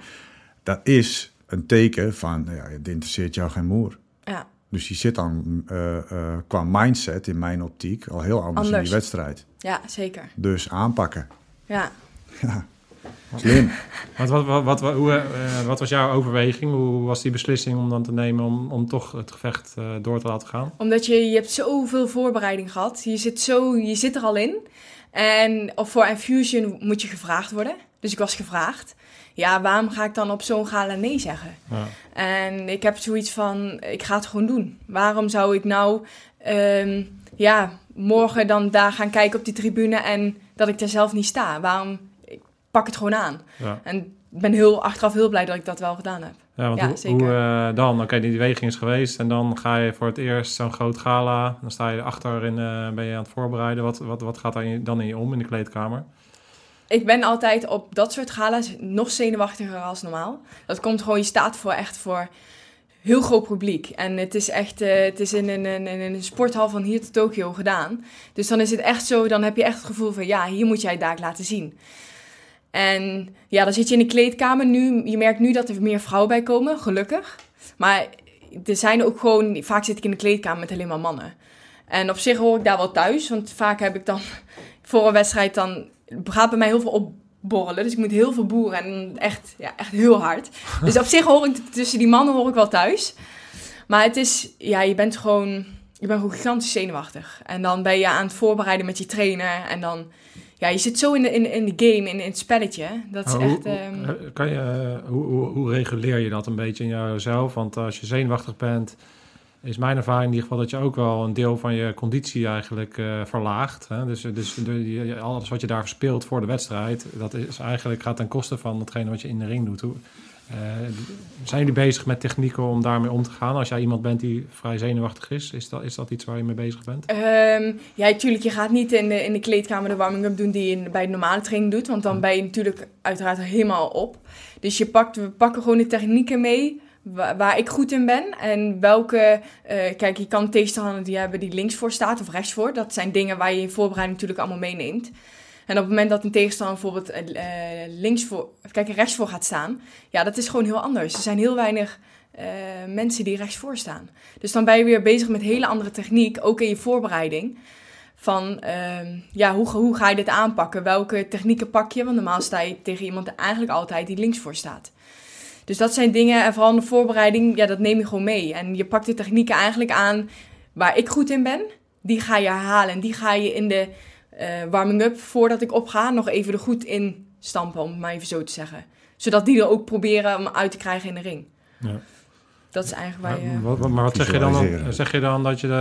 Dat is een teken van, ja, het interesseert jou geen moer. ja, Dus die zit dan eh, eh, qua mindset in mijn optiek al heel anders, in die wedstrijd. ja, zeker. Dus aanpakken. Ja. Ja, slim. Wat, wat, wat, wat, hoe, eh, wat was jouw overweging? Hoe was die beslissing om dan te nemen om, om toch het gevecht eh, door te laten gaan? Omdat je, je hebt zoveel voorbereiding gehad. Je zit, zo, je zit er al in. En of voor Infusion moet je gevraagd worden. Dus ik was gevraagd. Ja, waarom ga ik dan op zo'n gala nee zeggen? Ja. En ik heb zoiets van, ik ga het gewoon doen. Waarom zou ik nou, ehm, ja, morgen dan daar gaan kijken op die tribune en dat ik daar zelf niet sta? Waarom? Pak het gewoon aan. Ja. En ik ben heel, achteraf heel blij dat ik dat wel gedaan heb. Ja, want Ja, hoe, zeker. hoe, eh, dan? Oké, die weging is geweest en dan ga je voor het eerst zo'n groot gala. Dan sta je erachter en eh, ben je aan het voorbereiden. Wat, wat, wat gaat je- dan in je om in de kleedkamer? Ik ben altijd op dat soort gala's nog zenuwachtiger als normaal. Dat komt gewoon, je staat voor echt voor heel groot publiek. En het is echt, eh, het is in een, in een sporthal van hier tot Tokio gedaan. Dus dan is het echt zo, dan heb je echt het gevoel van, ja, hier moet jij het daar laten zien. En ja, dan zit je in de kleedkamer nu. Je merkt nu dat er meer vrouwen bij komen, gelukkig. Maar er zijn ook gewoon, vaak zit ik in de kleedkamer met alleen maar mannen. En op zich hoor ik daar wel thuis, want vaak heb ik dan (laughs) voor een wedstrijd dan gaat bij mij heel veel opborrelen. Dus ik moet heel veel boeren en echt, ja, echt heel hard. (laughs) Dus op zich hoor ik tussen die mannen hoor ik wel thuis. Maar het is, ja, je bent gewoon, je bent gewoon gigantisch zenuwachtig. En dan ben je aan het voorbereiden met je trainer. En dan, ja, je zit zo in de, in, in de game, in, in het spelletje. Dat is hoe, echt, ehm, eh, kan je, eh, hoe, hoe, hoe reguleer je dat een beetje in jouzelf? Want als je zenuwachtig bent, is mijn ervaring in ieder geval dat je ook wel een deel van je conditie eigenlijk eh, verlaagt. Hè? Dus, dus de, alles wat je daar verspeelt voor de wedstrijd, dat is eigenlijk gaat ten koste van hetgene wat je in de ring doet. Hoe, zijn jullie bezig met technieken om daarmee om te gaan? Als jij iemand bent die vrij zenuwachtig is, is dat, is dat iets waar je mee bezig bent? Ehm, ja, natuurlijk, je gaat niet in de, in de kleedkamer de warming-up doen die je bij de normale training doet. Want dan ben je natuurlijk uiteraard er helemaal op. Dus je pakt, we pakken gewoon de technieken mee waar, waar ik goed in ben. En welke, eh, kijk, je kan tegenstander die hebben die links voor staat of rechts voor. Dat zijn dingen waar je in voorbereiding natuurlijk allemaal meeneemt. En op het moment dat een tegenstander bijvoorbeeld eh, links voor, kijk, rechts voor gaat staan, ja, dat is gewoon heel anders. Er zijn heel weinig eh, mensen die rechts voor staan. Dus dan ben je weer bezig met hele andere techniek, ook in je voorbereiding. Van, ehm, ja, hoe, hoe ga je dit aanpakken? Welke technieken pak je? Want normaal sta je tegen iemand eigenlijk altijd die links voor staat. Dus dat zijn dingen, en vooral de voorbereiding, ja, dat neem je gewoon mee. En je pakt de technieken eigenlijk aan waar ik goed in ben. Die ga je herhalen en die ga je in de eh, warming-up, voordat ik opga, nog even er goed in stampen, om het maar even zo te zeggen. Zodat die er ook proberen om uit te krijgen in de ring. Ja. Dat is eigenlijk waar Maar, je... wat- maar wat zeg je dan? Zeg je dan dat je de,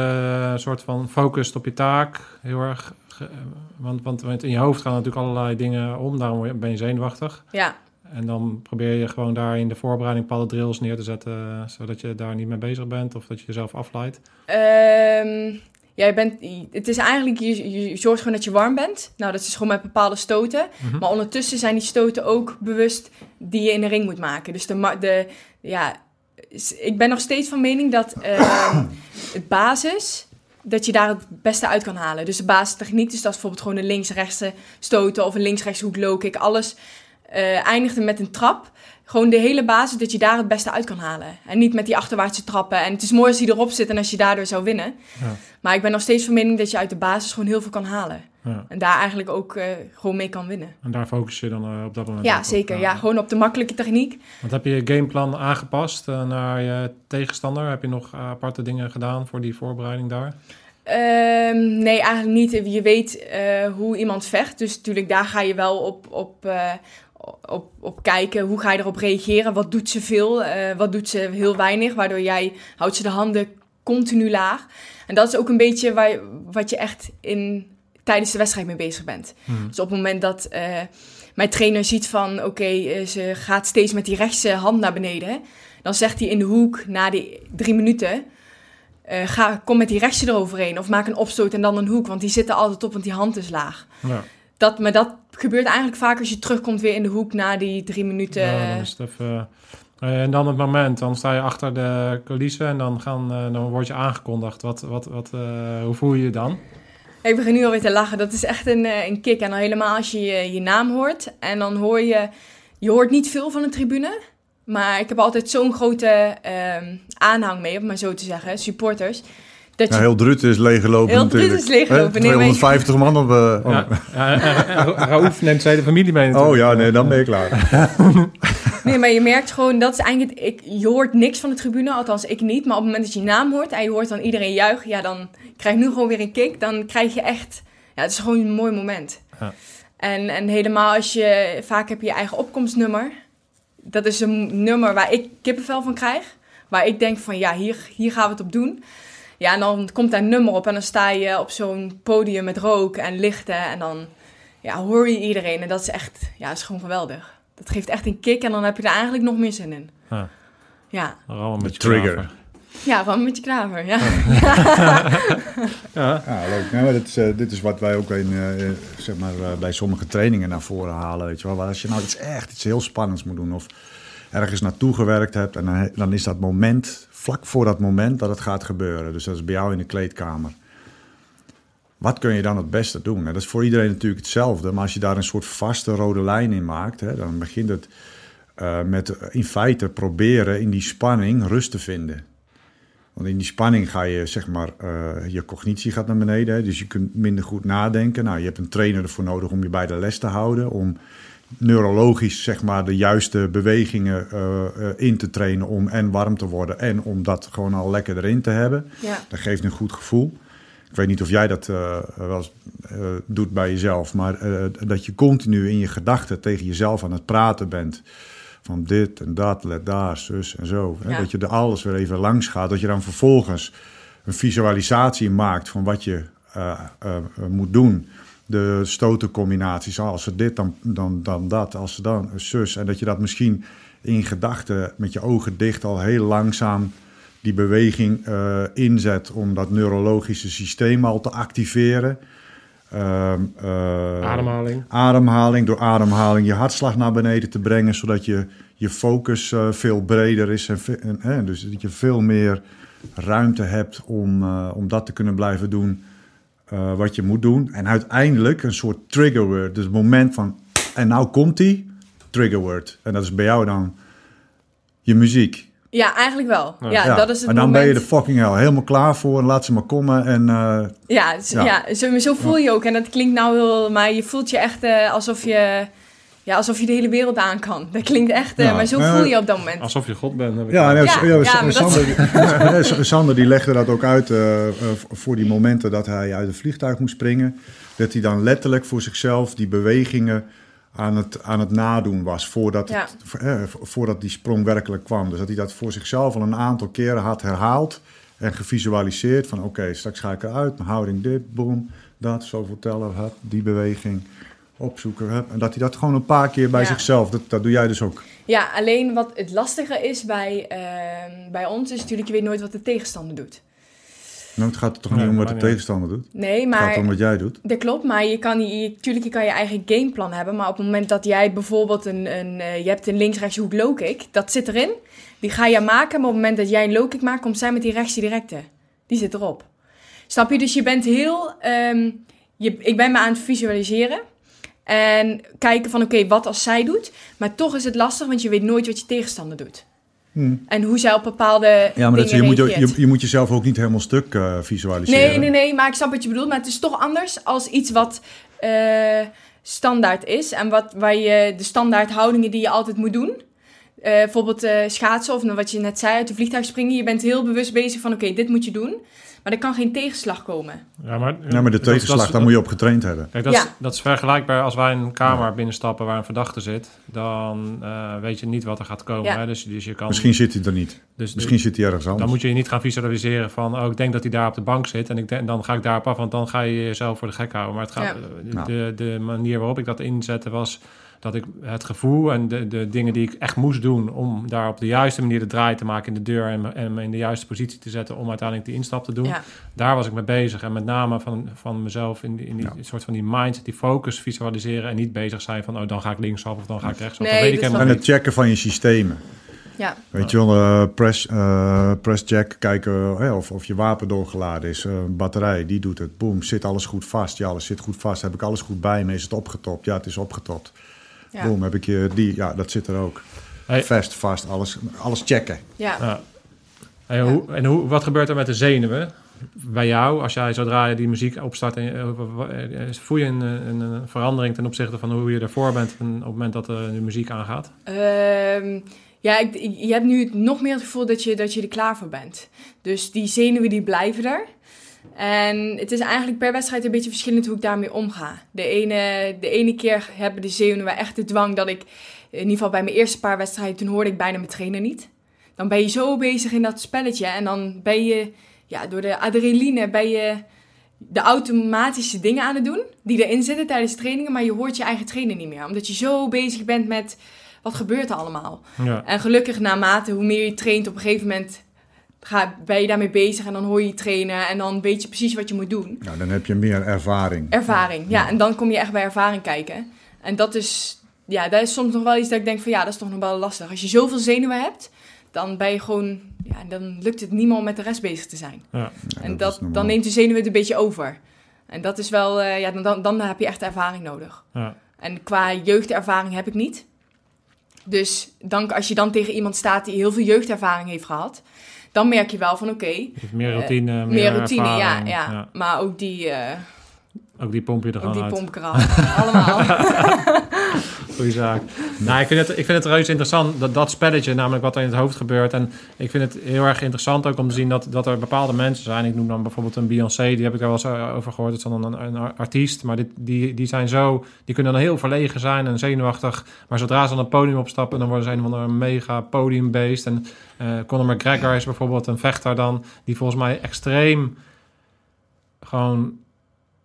een soort van focust op je taak heel erg... ge- want, want, want in je hoofd gaan natuurlijk allerlei dingen om, daarom ben je zenuwachtig. Ja, En dan probeer je gewoon daar in de voorbereiding bepaalde drills neer te zetten, eh, zodat je daar niet mee bezig bent of dat je jezelf afleidt. Ehm, ja, je bent, het is eigenlijk, je, je zorgt gewoon dat je warm bent. Nou, dat is gewoon met bepaalde stoten. Mhm. Maar ondertussen zijn die stoten ook bewust die je in de ring moet maken. Dus de, de ja, ik ben nog steeds van mening dat ehm, (clears throat) het basis, dat je daar het beste uit kan halen. Dus de basistechniek, dus dat is bijvoorbeeld gewoon een links-rechtse stoten of een links-rechts hoek low kick. Alles eh eindigde met een trap. Gewoon de hele basis, dat je daar het beste uit kan halen. En niet met die achterwaartse trappen. En het is mooi als die erop zit en als je daardoor zou winnen. Ja. Maar ik ben nog steeds van mening dat je uit de basis gewoon heel veel kan halen. Ja. En daar eigenlijk ook eh, gewoon mee kan winnen. En daar focus je dan eh, op dat moment Ja, op. zeker. Ja, gewoon op de makkelijke techniek. Want heb je je gameplan aangepast eh, naar je tegenstander? Heb je nog aparte dingen gedaan voor die voorbereiding daar? Ehm, nee, eigenlijk niet. Je weet hoe iemand vecht. Dus natuurlijk, daar ga je wel op, op, op, op kijken. Hoe ga je erop reageren? Wat doet ze veel? eh, wat doet ze heel weinig? Waardoor jij houdt ze de handen continu laag. En dat is ook een beetje waar, wat je echt in, tijdens de wedstrijd mee bezig bent. Hmm. Dus op het moment dat eh, mijn trainer ziet van... oké, eh, ze gaat steeds met die rechtse hand naar beneden... dan zegt hij in de hoek na die drie minuten... ga, kom met die rechtse eroverheen of maak een opstoot en dan een hoek. Want die zitten altijd op, want die hand is laag. Ja. Dat, maar dat gebeurt eigenlijk vaak als je terugkomt weer in de hoek na die drie minuten. Ja, dan is het even... eh, en dan het moment, dan sta je achter de coulissen en dan, gaan, eh, dan word je aangekondigd. Wat, wat, wat, eh, hoe voel je je dan? Ik begin nu alweer te lachen. Dat is echt een, eh, een kick. En dan helemaal als je, je je naam hoort. En dan hoor je... Je hoort niet veel van de tribune. Maar ik heb altijd zo'n grote ehm, aanhang mee, om maar zo te zeggen. Supporters. Dat je, Ja, heel Drut is leeggelopen Heel natuurlijk. Drut is leeggelopen. Hè? Nee, maar je- 250 man op... eh, oh. Ja, Raouf neemt zijn hele familie mee natuurlijk. Oh ja, nee, dan ben je klaar. (laughs) Nee, maar je merkt gewoon, dat is eigenlijk... Ik, je hoort niks van de tribune, althans ik niet. Maar op het moment dat je je naam hoort en je hoort dan iedereen juichen... Ja, dan krijg je nu gewoon weer een kick. Dan krijg je echt... Ja, het is gewoon een mooi moment. Ja. En, en helemaal als je... Vaak heb je je eigen opkomstnummer. Dat is een nummer waar ik kippenvel van krijg. Waar ik denk van, ja, hier, hier gaan we het op doen. Ja, en dan komt daar een nummer op en dan sta je op zo'n podium met rook en lichten. En dan ja, hoor je iedereen. En dat is echt, ja, is gewoon geweldig. Dat geeft echt een kick en dan heb je er eigenlijk nog meer zin in. Ja. Ja, Rammen met je trigger. klaver. ja gewoon met je klaver. Ja. (laughs) Ja, Ja, leuk. Maar dit, is, eh, dit is wat wij ook in, eh, zeg maar, eh, bij sommige trainingen naar voren halen. Weet je wel. Waar Als je nou iets echt iets heel spannends moet doen of ergens naartoe gewerkt hebt... en dan, dan is dat moment, vlak voor dat moment dat het gaat gebeuren. Dus dat is bij jou in de kleedkamer. Wat kun je dan het beste doen? Nou, dat is voor iedereen natuurlijk hetzelfde. Maar als je daar een soort vaste rode lijn in maakt... Dan begint het eh, met eh, in feite proberen in die spanning rust te vinden. Want in die spanning ga je, zeg maar, eh, je cognitie gaat naar beneden. Dus je kunt minder goed nadenken. Nou, je hebt een trainer ervoor nodig om je bij de les te houden. Om neurologisch, zeg maar, de juiste bewegingen eh, eh, in te trainen. Om en warm te worden en om dat gewoon al lekker erin te hebben. ja. Dat geeft een goed gevoel. Ik weet niet of jij dat eh, wel eens doet bij jezelf, maar dat je continu in je gedachten tegen jezelf aan het praten bent. Van dit en dat, let daar, zus en zo. Hè? Dat je er alles weer even langs gaat. Dat je dan vervolgens een visualisatie maakt van wat je moet doen. De stotencombinaties, als ze dit, dan, dan, dan dat, als ze dan, zus. En dat je dat misschien in gedachten met je ogen dicht al heel langzaam die beweging eh, inzet om dat neurologische systeem al te activeren. Ehm, eh, ademhaling. ademhaling, door ademhaling je hartslag naar beneden te brengen, zodat je, je focus eh, veel breder is. En, en, dus dat je veel meer ruimte hebt om, om dat te kunnen blijven doen eh, wat je moet doen. En uiteindelijk een soort trigger word. Dus het moment van, en nou komt die, trigger word. En dat is bij jou dan je muziek. ja, eigenlijk wel. Ja, dat is het en dan moment. ben je er fucking hell helemaal klaar voor. En laat ze maar komen. En eh, Ja, Ja. ja. zo, zo voel je ook. En dat klinkt nou heel... Maar je voelt je echt eh, alsof je... Ja, alsof je de hele wereld aan kan. Dat klinkt echt... eh, Ja. maar zo voel je op dat moment. Alsof je God bent. heb ik Ja, nee, Ja, ja, ja, dat- (laughs) Sander, die legde dat ook uit eh, eh, voor die momenten dat hij uit het vliegtuig moest springen. Dat hij dan letterlijk voor zichzelf die bewegingen aan het, aan het nadoen was voordat, het, eh, voordat die sprong werkelijk kwam. Dus dat hij dat voor zichzelf al een aantal keren had herhaald en gevisualiseerd. Van oké, straks ga ik eruit, mijn houding dit, boom, dat, zoveel tellen, hup, die beweging opzoeken. Hup. En dat hij dat gewoon een paar keer bij Ja. zichzelf, dat, dat doe jij dus ook. Ja, alleen wat het lastige is bij, ehm, bij ons... is natuurlijk, je weet nooit wat de tegenstander doet. Nou, het gaat er toch Nee, niet om wat maar de tegenstander doet. Nee, Het gaat maar... om wat jij doet. Dat klopt, maar je kan je, natuurlijk je kan je eigen gameplan hebben. Maar op het moment dat jij bijvoorbeeld een, een eh, je hebt een links-rechts hoek low kick, dat zit erin. Die ga je maken, maar op het moment dat jij een low kick maakt, komt zij met die rechtse directe. Die zit erop. Snap je? Dus je bent heel, ehm, je, ik ben me aan het visualiseren. En kijken van oké, wat als zij doet. Maar toch is het lastig, want je weet nooit wat je tegenstander doet. En hoe zij op bepaalde Ja, maar dat, je, moet, je, je moet jezelf ook niet helemaal stuk eh, visualiseren. Nee, nee, nee, maar ik snap wat je bedoelt. Maar het is toch anders als iets wat eh, standaard is. En wat, waar je de standaard houdingen die je altijd moet doen. Eh, bijvoorbeeld eh, schaatsen of wat je net zei, uit de vliegtuig springen. Je bent heel bewust bezig van oké, dit moet je doen. Maar er kan geen tegenslag komen. Ja, maar, Ja, maar de dat- tegenslag, dat- daar moet je op getraind hebben. Kijk, dat, is, Ja. dat is vergelijkbaar als wij een kamer binnenstappen waar een verdachte zit. Dan eh, weet je niet wat er gaat komen. Ja. Hè? Dus, dus je kan, Misschien zit hij er niet. dus, Misschien zit hij ergens anders. Dan moet je je niet gaan visualiseren van, oh, ik denk dat hij daar op de bank zit en ik denk, dan ga ik daarop af, want dan ga je jezelf voor de gek houden. Maar het gaat, Ja. eh, Nou. de, de manier waarop ik dat inzette was dat ik het gevoel en de, de dingen die ik echt moest doen om daar op de juiste manier de draai te maken in de deur en, me- en me in de juiste positie te zetten om uiteindelijk die instap te doen. Ja. Daar was ik mee bezig en met name van, van mezelf in die, in die Ja. soort van die mindset, die focus visualiseren en niet bezig zijn van, oh, dan ga ik linksaf of dan ga ik rechtsaf. Nee, dat weet ik helemaal En het checken van je systemen. Ja, Weet je wel, eh, press, eh, press check, kijken of, of je wapen doorgeladen is. Eh, batterij, die doet het. Boom, zit alles goed vast? Ja, alles zit goed vast. Heb ik alles goed bij me? Is het opgetopt? Ja, het is opgetopt. Ja, Boom, heb ik je die? Ja, dat zit er ook. Hey. Vast, vast, alles, alles checken. ja. Ja. En, hoe, en hoe, wat gebeurt er met de zenuwen bij jou als jij zodra je die muziek opstart? En, eh, eh, voel je een, een, een verandering ten opzichte van hoe je ervoor bent en op het moment dat er de muziek aangaat? Ehm, ja, ik, je hebt nu nog meer het gevoel dat je, dat je er klaar voor bent. Dus die zenuwen die blijven er. En het is eigenlijk per wedstrijd een beetje verschillend hoe ik daarmee omga. De ene, de ene keer hebben de zenuwen echt de dwang dat ik... In ieder geval bij mijn eerste paar wedstrijden, toen hoorde ik bijna mijn trainer niet. Dan ben je zo bezig in dat spelletje. En dan ben je, ja, door de adrenaline ben je de automatische dingen aan het doen. Die erin zitten tijdens trainingen. Maar je hoort je eigen trainer niet meer. Omdat je zo bezig bent met, wat gebeurt er allemaal? Ja. En gelukkig naarmate hoe meer je traint, op een gegeven moment ga, ben je daarmee bezig en dan hoor je je trainen en dan weet je precies wat je moet doen. Nou, dan heb je meer ervaring. Ervaring, ja, en dan kom je echt bij ervaring kijken. En dat is, ja, dat is soms nog wel iets dat ik denk van ja, dat is toch nog wel lastig. Als je zoveel zenuwen hebt, dan ben je gewoon, ja, dan lukt het niet meer om met de rest bezig te zijn. Ja. Ja, en dat dan neemt de zenuwen het een beetje over. En dat is wel, eh, ja, dan, dan, dan heb je echt ervaring nodig. Ja. En qua jeugdervaring heb ik niet. Dus dan, als je dan tegen iemand staat die heel veel jeugdervaring heeft gehad, dan merk je wel van oké, hebt meer Eh, routine, meer, meer routine, ja, ja, Maar ook die, eh Ook die pomp je er ook die uit. pompkraal. (laughs) Allemaal. (laughs) Goeie zaak. (laughs) Nou, ik vind, het, ik vind het reuze interessant, dat, dat spelletje, namelijk wat er in het hoofd gebeurt. En ik vind het heel erg interessant ook om te zien dat, dat er bepaalde mensen zijn. Ik noem dan bijvoorbeeld een Beyoncé, die heb ik er wel eens eh, over gehoord. Dat is dan een, artiest, maar dit, die, die zijn zo, die kunnen dan heel verlegen zijn en zenuwachtig. Maar zodra ze dan een podium opstappen, dan worden ze een van een mega podiumbeest. En eh Conor McGregor is bijvoorbeeld een vechter dan, die volgens mij extreem gewoon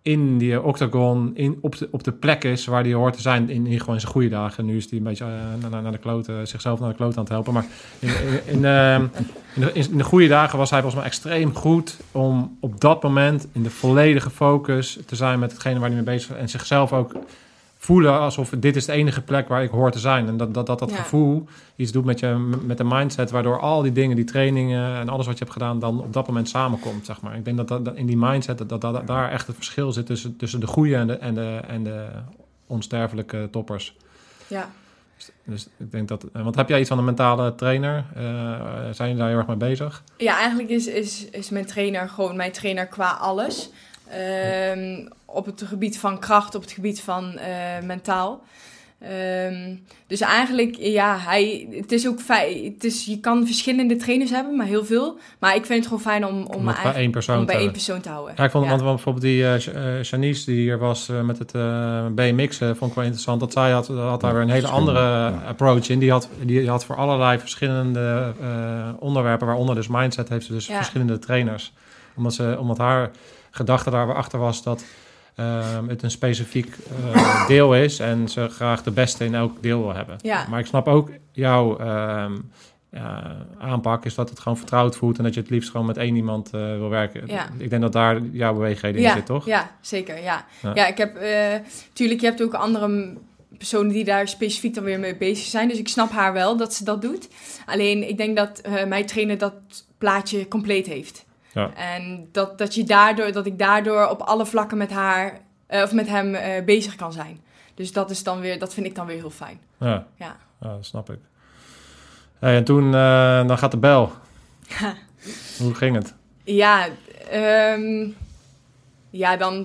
in die octagon, in, op, de, op de plek is waar hij hoort te zijn in, in gewoon zijn goede dagen. Nu is hij een beetje eh, naar, de kloten, zichzelf naar de kloot aan het helpen. Maar in, in, in, ehm, de, in de goede dagen was hij volgens mij extreem goed om op dat moment in de volledige focus te zijn met hetgene waar hij mee bezig is. En zichzelf ook voelen alsof dit is de enige plek waar ik hoor te zijn. En dat dat, dat, dat Ja. gevoel iets doet met, je, met de mindset, waardoor al die dingen, die trainingen en alles wat je hebt gedaan, dan op dat moment samenkomt. Zeg maar. Ik denk dat, dat, in die mindset, dat, dat, dat daar echt het verschil zit tussen, tussen de goede en de, en, de, en de onsterfelijke toppers. ja. Dus ik denk dat. Want heb jij iets van een mentale trainer? Eh, zijn jullie daar heel erg mee bezig? ja, eigenlijk is, is, is mijn trainer gewoon mijn trainer qua alles. Ehm, op het gebied van kracht, op het gebied van eh, mentaal. Ehm, dus eigenlijk, ja, hij, het is ook fijn. Het is, je kan verschillende trainers hebben, maar heel veel. Maar ik vind het gewoon fijn om, om, bij eigen- één persoon om bij te- één persoon te houden. Ja, ik vond Ja. want bijvoorbeeld die Shanice die hier was eh, met het eh, BMX, vond ik wel interessant. Dat zij had, had daar weer een hele andere ja. approach in. Die had, die had voor allerlei verschillende eh, onderwerpen, waaronder dus mindset, heeft ze dus Ja. verschillende trainers. Omdat, ze, omdat haar gedachte daarachter was dat ehm, het een specifiek eh, deel is en ze graag de beste in elk deel wil hebben. Ja. Maar ik snap ook jouw ehm, ja, aanpak is dat het gewoon vertrouwd voelt en dat je het liefst gewoon met één iemand eh, wil werken. Ja. Ik denk dat daar jouw beweegreden in zit, toch? Ja, zeker. Ja, Ja. ik heb tuurlijk, je hebt ook andere personen die daar specifiek dan weer mee bezig zijn. Dus ik snap haar wel dat ze dat doet. Alleen ik denk dat eh, mijn trainer dat plaatje compleet heeft. Ja. En dat, dat, je daardoor, dat ik daardoor op alle vlakken met haar eh, of met hem eh, bezig kan zijn. Dus dat, is dan weer, dat vind ik dan weer heel fijn. Ja, Ja. ja dat snap ik. Hey, en toen, eh, dan gaat de bel. (laughs) Hoe ging het? Ja, ehm, ja, dan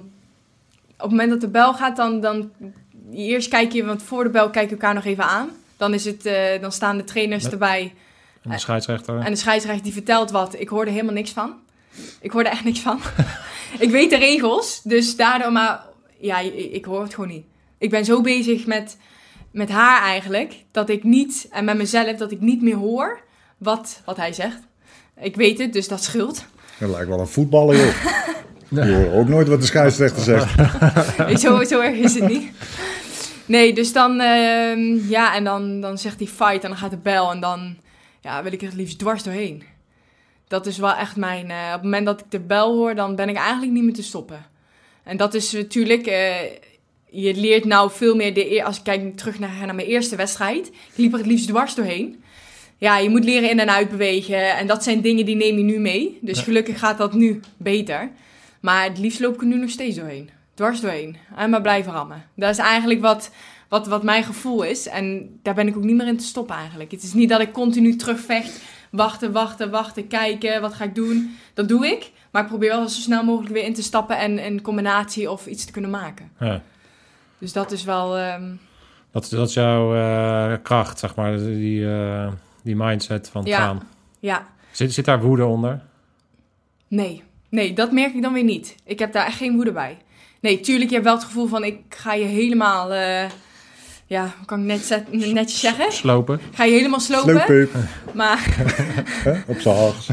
op het moment dat de bel gaat, dan, dan eerst kijk je, want voor de bel kijk je elkaar nog even aan. Dan, is het, dan staan de trainers Met- erbij En de scheidsrechter? en de scheidsrechter die vertelt wat. Ik hoorde helemaal niks van. Ik hoorde echt niks van. (laughs) ik weet de regels, dus daardoor maar, ja, ik, hoor het gewoon niet. Ik ben zo bezig met, met haar eigenlijk, dat ik niet, en met mezelf, dat ik niet meer hoor wat, wat hij zegt. Ik weet het, dus dat scheelt. Dat lijkt wel een voetballer, joh. (laughs) Je hoort ook nooit wat de scheidsrechter zegt. (laughs) Zo erg is het niet. Nee, dus dan, ehm, ja, en dan, dan zegt hij fight en dan gaat de bel en dan ja, wil ik er het liefst dwars doorheen. Dat is wel echt mijn, eh, op het moment dat ik de bel hoor, dan ben ik eigenlijk niet meer te stoppen. En dat is natuurlijk, eh, je leert nou veel meer, de, eer- als ik kijk terug naar, naar mijn eerste wedstrijd, ik liep er het liefst dwars doorheen. Ja, je moet leren in en uit bewegen en dat zijn dingen die neem je nu mee. Dus Ja. gelukkig gaat dat nu beter. Maar het liefst loop ik er nu nog steeds doorheen. Dwars doorheen. En maar blijven rammen. Dat is eigenlijk wat, wat, wat mijn gevoel is. En daar ben ik ook niet meer in te stoppen eigenlijk. Het is niet dat ik continu terugvecht. Wachten, wachten, wachten, kijken. Wat ga ik doen? Dat doe ik. Maar ik probeer wel zo snel mogelijk weer in te stappen en een combinatie of iets te kunnen maken. Ja. Dus dat is wel... ehm, Dat, dat is jouw eh, kracht, zeg maar. Die, eh, die mindset van Ja. gaan. ja, Zit, zit daar woede onder? nee. Nee, dat merk ik dan weer niet. Ik heb daar echt geen woede bij. Nee, tuurlijk, je hebt wel het gevoel van... Ik ga je helemaal... eh, ja, kan ik net zet- netjes zeggen? Slopen? Ga je helemaal slopen. Slooppeep. (laughs) Maar (laughs) Op z'n hags. (laughs)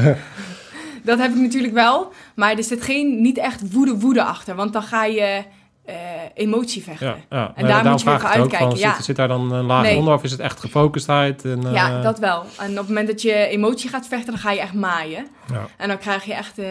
Dat heb ik natuurlijk wel. Maar er zit geen, niet echt woede, woede achter. Want dan ga je eh, emotie vechten. Ja, ja. En daar moet je voor uitkijken, Van, ja. zit, zit daar dan een laag Nee. onder of is het echt gefocustheid? En, eh, Ja, dat wel. En op het moment dat je emotie gaat vechten, dan ga je echt maaien. Ja. En dan krijg je echt, eh,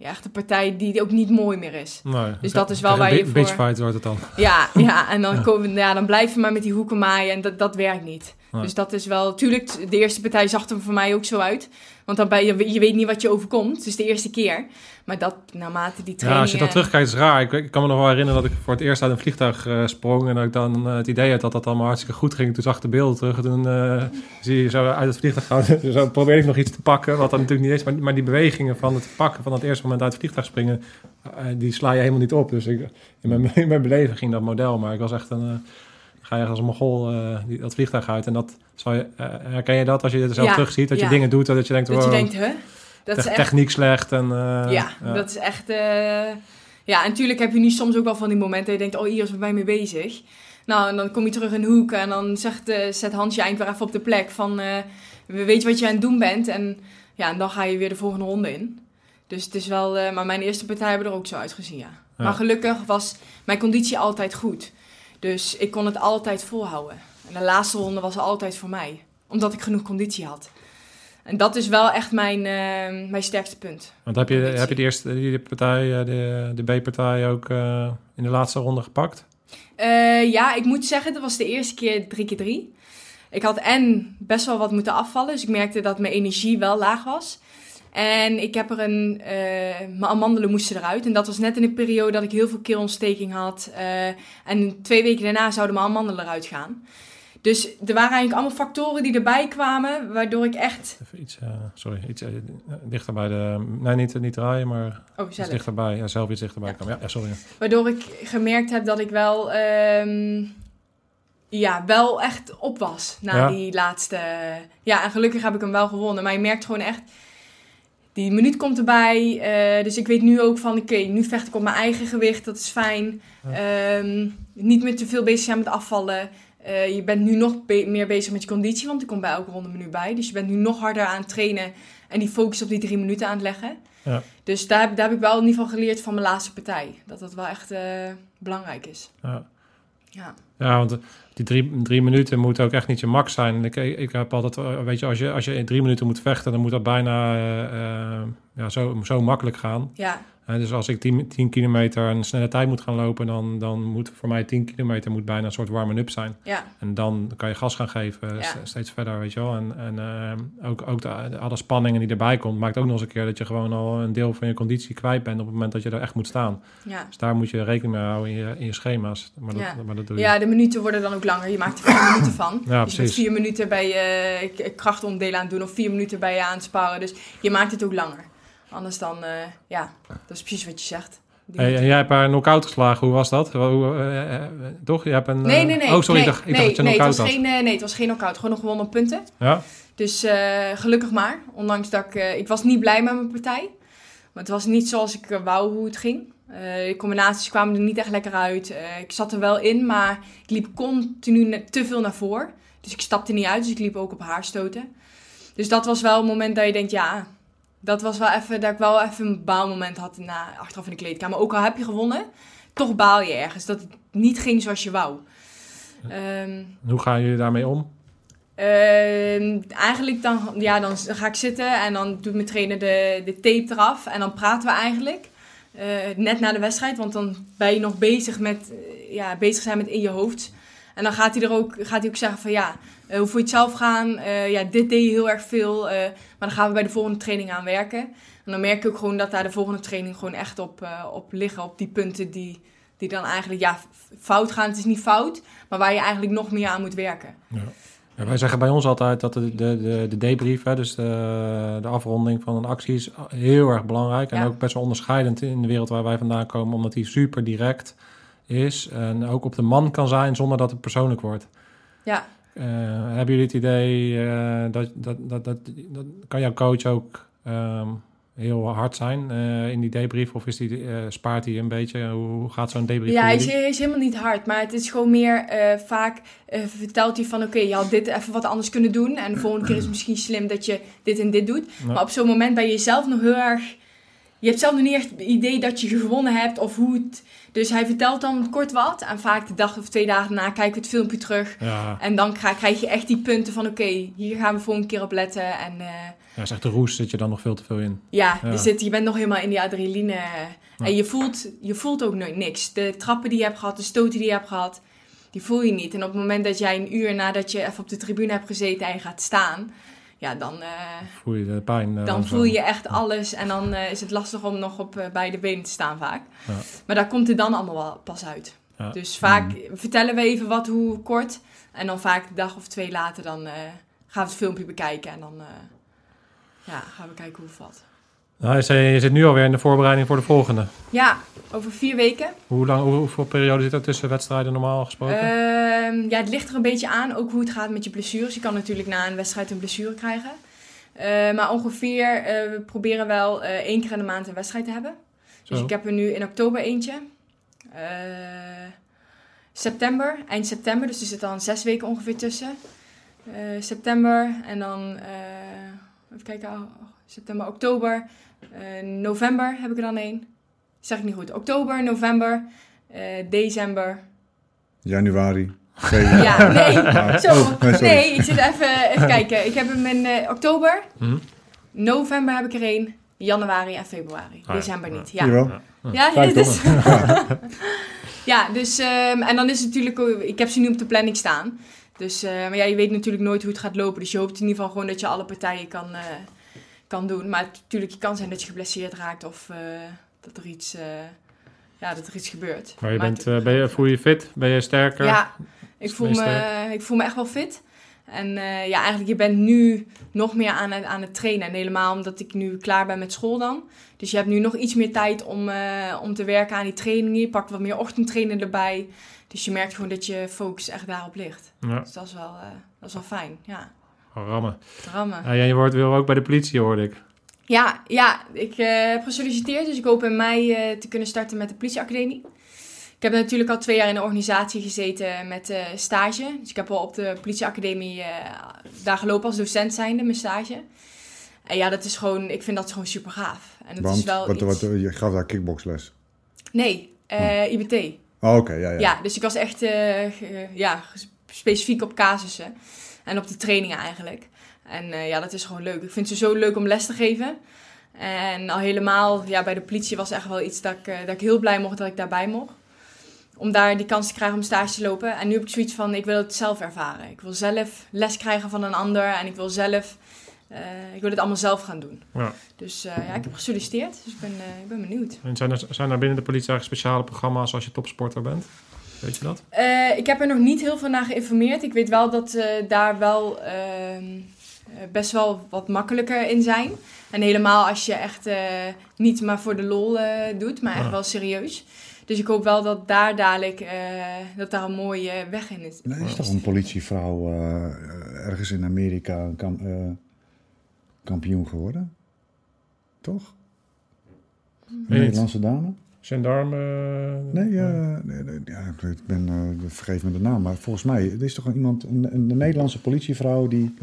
ja, echt een partij die ook niet mooi meer is. Nee. Dus dat is wel waar je voor- Bitchfight wordt het dan. (laughs) Ja, ja en dan, komen, ja, dan blijf je maar met die hoeken maaien en dat, dat werkt niet. Nee. Dus dat is wel... Tuurlijk, de eerste partij zag er voor mij ook zo uit. Want dan ben je, je weet niet wat je overkomt. Is de eerste keer. Maar dat, naarmate die Ja, training... als je dat eh, terugkijkt is raar. Ik, ik kan me nog wel herinneren dat ik voor het eerst uit een vliegtuig eh, sprong en dat ik dan eh, het idee had dat dat allemaal hartstikke goed ging. Toen zag ik de beelden terug en toen eh, zie je zo uit het vliegtuig gaan. (laughs) zo probeer ik nog iets te pakken, wat dan natuurlijk niet is. Maar, maar die bewegingen van het pakken van het eerste moment uit het vliegtuig springen, die sla je helemaal niet op. Dus ik, in, mijn, (laughs) in mijn beleving ging dat model, maar ik was echt een... ga je als een mogol eh, die, dat vliegtuig uit en dat zal je, eh, herken je dat als je het zelf Ja, terugziet, dat je dingen doet dat je denkt, Dat je denkt, huh? Dat is echt... techniek slecht en... eh, ja, dat is echt... Ja, en natuurlijk heb je nu soms ook wel van die momenten dat je denkt, oh, hier is bij mee bezig. Nou, en dan kom je terug in de hoek en dan zegt, zet Hans je eind weer even op de plek van, we weten wat je aan het doen bent. En ja, en dan ga je weer de volgende ronde in. Dus het is wel, maar mijn eerste partij hebben er ook zo uitgezien. Ja. Maar gelukkig was mijn conditie altijd goed. Dus ik kon het altijd volhouden. En de laatste ronde was altijd voor mij. Omdat ik genoeg conditie had. En dat is wel echt mijn, eh, mijn sterkste punt. Want heb je, heb je de eerste die partij, eh, de, de B-partij ook eh, in de laatste ronde gepakt? Ja, ik moet zeggen, dat was de eerste keer drie keer drie. Ik had en best wel wat moeten afvallen. Dus ik merkte dat mijn energie wel laag was. En ik heb er een... eh, mijn amandelen moesten eruit. En dat was net in de periode dat ik heel veel keelontsteking had. Eh, en twee weken daarna zouden mijn amandelen eruit gaan. Dus er waren eigenlijk allemaal factoren die erbij kwamen... waardoor ik echt... Even iets, eh, sorry, iets dichter bij de... Nee, niet, niet draaien, maar Oh, iets zelf. dichterbij. Ja, zelf iets dichterbij komen. Ja, ja, sorry. Waardoor ik gemerkt heb dat ik wel, ehm, ja, wel echt op was na Ja. die laatste. Ja, en gelukkig heb ik hem wel gewonnen. Maar je merkt gewoon echt, die minuut komt erbij. eh, dus ik weet nu ook van, oké, nu vecht ik op mijn eigen gewicht. Dat is fijn. Ehm, niet meer te veel bezig zijn met afvallen. Eh, je bent nu nog be- meer bezig met je conditie, want er komt bij elke ronde menu bij. Dus je bent nu nog harder aan het trainen en die focus op die drie minuten aan het leggen. Ja. Dus daar, heb- daar heb ik wel in ieder geval geleerd van mijn laatste partij. Dat dat wel echt eh, belangrijk is. Ja. Ja. Ja, want die drie, drie minuten moet ook echt niet je max zijn. Ik, ik heb altijd, eh, weet je, als je, als je in drie minuten moet vechten, dan moet dat bijna eh, eh, ja, zo, zo makkelijk gaan. Ja, dus als ik 10, 10 kilometer een snelle tijd moet gaan lopen, dan, dan moet voor mij 10 kilometer moet bijna een soort warm-up zijn. ja, En dan kan je gas gaan geven, Ja. steeds verder, weet je wel. En, en eh, ook, ook de, alle spanningen die erbij komt, maakt ook nog eens een keer dat je gewoon al een deel van je conditie kwijt bent op het moment dat je er echt moet staan. ja. Dus daar moet je rekening mee houden in je, in je schema's. Maar dat, Ja. maar dat doe je. Ja, de minuten worden dan ook langer. Je maakt er vier minuten van. Ja, dus precies. vier minuten bij je eh, krachtonderdelen aan het doen of vier minuten bij je aan het sparren. Dus je maakt het ook langer. Anders dan, eh, ja, dat is precies wat je zegt. Hey, en jij hebt haar knock-out geslagen. Hoe was dat? Hoe, eh, eh, toch? Je hebt een... nee, nee, nee. Oh, sorry. nee, ik dacht, ik nee, dacht dat je nee, knock-out was had. geen, nee, het was geen knock-out. Gewoon nog gewonnen punten. Ja? Dus gelukkig maar. Ondanks dat ik... ik was niet blij met mijn partij. Maar het was niet zoals ik wou hoe het ging. De combinaties kwamen er niet echt lekker uit. Ik zat er wel in, maar ik liep continu te veel naar voren. Dus ik stapte niet uit, dus ik liep ook op haar stoten. Dus dat was wel een moment dat je denkt, ja... Dat was wel even, dat ik wel even een baalmoment had na, achteraf in de kleedkamer. Ook al heb je gewonnen, toch baal je ergens. Dat het niet ging zoals je wou. Ehm, Hoe gaan jullie daarmee om? Ehm, eigenlijk dan, ja, dan ga ik zitten en dan doet mijn trainer de, de tape eraf. En dan praten we eigenlijk eh, net na de wedstrijd. Want dan ben je nog bezig met eh, ja, bezig zijn met in je hoofd. En dan gaat hij er ook, gaat hij ook zeggen van ja, eh, hoe voel je het zelf gaan? Eh, ja, dit deed je heel erg veel. eh, maar dan gaan we bij de volgende training aan werken. En dan merk ik ook gewoon dat daar de volgende training gewoon echt op, op liggen. Op die punten die, die dan eigenlijk ja, fout gaan. Het is niet fout, maar waar je eigenlijk nog meer aan moet werken. Ja, wij zeggen bij ons altijd dat de, de, de, de debrief, hè, dus de, de afronding van een actie, is heel erg belangrijk. En Ja. ook best wel onderscheidend in de wereld waar wij vandaan komen, omdat die super direct is. En ook op de man kan zijn zonder dat het persoonlijk wordt. Ja, hebben jullie het idee eh, dat, dat, dat, dat, kan jouw coach ook ehm, heel hard zijn eh, in die debrief? Of is die, eh, spaart hij een beetje? Hoe, gaat zo'n debrief Ja, hij is, helemaal niet hard. Maar het is gewoon meer eh, vaak eh, vertelt hij van... Oké, je had dit even wat anders kunnen doen. En de volgende keer is het misschien slim dat je dit en dit doet. Maar op zo'n moment ben je zelf nog heel erg... Je hebt zelf nog niet echt het idee dat je gewonnen hebt of hoe het... Dus hij vertelt dan kort wat. En vaak de dag of twee dagen daarna kijken we het filmpje terug. Ja, En dan krijg, je echt die punten van... Oké, hier gaan we volgende keer op letten. En eh, ja, zegt de roes zit je dan nog veel te veel in. ja, Ja. Je, zit, je bent nog helemaal in die adrenaline. En je voelt, je voelt ook nooit niks. De trappen die je hebt gehad, de stoten die je hebt gehad, die voel je niet. En op het moment dat jij een uur nadat je even op de tribune hebt gezeten en je gaat staan, ja, dan, eh, Voel je de pijn? eh, dan voel je echt alles. En dan eh, is het lastig om nog op beide benen te staan vaak. Ja. Maar daar komt het dan allemaal wel pas uit. Ja. Dus vaak vertellen we even wat, hoe kort. En dan vaak een dag of twee later dan gaan we het filmpje bekijken. En dan ja, gaan we kijken hoe het valt. Nou, je, zit nu alweer in de voorbereiding voor de volgende. Ja, over vier weken. Hoe lang, hoe- hoeveel periode zit er tussen wedstrijden normaal gesproken? Ehm, ja, het ligt er een beetje aan, ook hoe het gaat met je blessures. Je kan natuurlijk na een wedstrijd een blessure krijgen. Eh, maar ongeveer, eh, we proberen wel eh, één keer in de maand een wedstrijd te hebben. Dus ik heb er nu in oktober eentje. Eh, september, eind september, dus er zit dan zes weken ongeveer tussen. September en dan, even kijken, oh, september, oktober, eh, november heb ik er dan één. Zeg ik niet goed. Oktober, november, eh, december, Januari. (laughs) februari. ja, nee. (laughs) Ah, Zo, oh, nee, ik zit even, even (laughs) kijken. Ik heb hem in eh, oktober, Hm? november heb ik er één, januari en februari. ja. December niet. Ja, Jawel. ja, dit is... ja, dus ehm, en dan is het natuurlijk, ik heb ze nu op de planning staan. Dus, eh, maar ja, je weet natuurlijk nooit hoe het gaat lopen. Dus je hoopt in ieder geval gewoon dat je alle partijen kan, eh, kan doen. Maar natuurlijk, het kan zijn dat je geblesseerd raakt of eh, dat er iets, eh, ja, dat er iets gebeurt. maar je Maar bent, eh, ben je, voel je je fit? Ben je sterker? Ja, ik voel, me, ik voel me echt wel fit. En ja, eigenlijk je bent nu nog meer aan het, aan het trainen. En helemaal omdat ik nu klaar ben met school dan. Dus je hebt nu nog iets meer tijd om, om te werken aan die trainingen. Je pakt wat meer ochtendtrainen erbij. Dus je merkt gewoon dat je focus echt daarop ligt. Ja, Dus dat is wel, dat is wel fijn. Ja, rammen. rammen. Ja, je wordt wil ook bij de politie, hoorde ik. Ja, ja ik eh, heb gesolliciteerd. Dus ik hoop in mei eh, te kunnen starten met de politieacademie. Ik heb natuurlijk al twee jaar in de organisatie gezeten met eh, stage. Dus ik heb al op de politieacademie eh, daar gelopen als docent zijnde, mijn stage. En ja, dat is gewoon, ik vind dat gewoon super gaaf. En het Want is wel wat, iets... wat, je gaf daar kickboxles. Nee, eh, IBT. Oh, oké, ja, Ja. ja. dus ik was echt eh, ge- ja, specifiek op casussen. En op de trainingen eigenlijk. En eh, ja, dat is gewoon leuk. Ik vind het zo leuk om les te geven. En al helemaal ja, bij de politie was echt wel iets dat ik, eh, dat ik heel blij mocht dat ik daarbij mocht. Om daar die kans te krijgen om stage te lopen. En nu heb ik zoiets van, ik wil het zelf ervaren. Ik wil zelf les krijgen van een ander. En ik wil zelf, eh, ik wil het allemaal zelf gaan doen. Ja. Dus ja, ik heb gesolliciteerd. Dus ik ben, ik ben benieuwd. En zijn er, zijn er binnen de politie eigenlijk speciale programma's als je topsporter bent? Weet je dat? Eh, ik heb er nog niet heel veel naar geïnformeerd. Ik weet wel dat ze daar wel ehm, eh, best wel wat makkelijker in zijn. En helemaal als je echt eh, niet maar voor de lol eh, doet, maar echt Ja. wel serieus. Dus ik hoop wel dat daar dadelijk eh, dat daar een mooie weg in is. Er is toch een politievrouw eh, ergens in Amerika eh, kampioen geworden? Toch? Een. Nederlandse dame? Gendarme? Nee, eh, nee, nee, ja, ik ben, eh, vergeet me de naam, maar volgens mij er is toch een iemand, een, een Nederlandse politievrouw die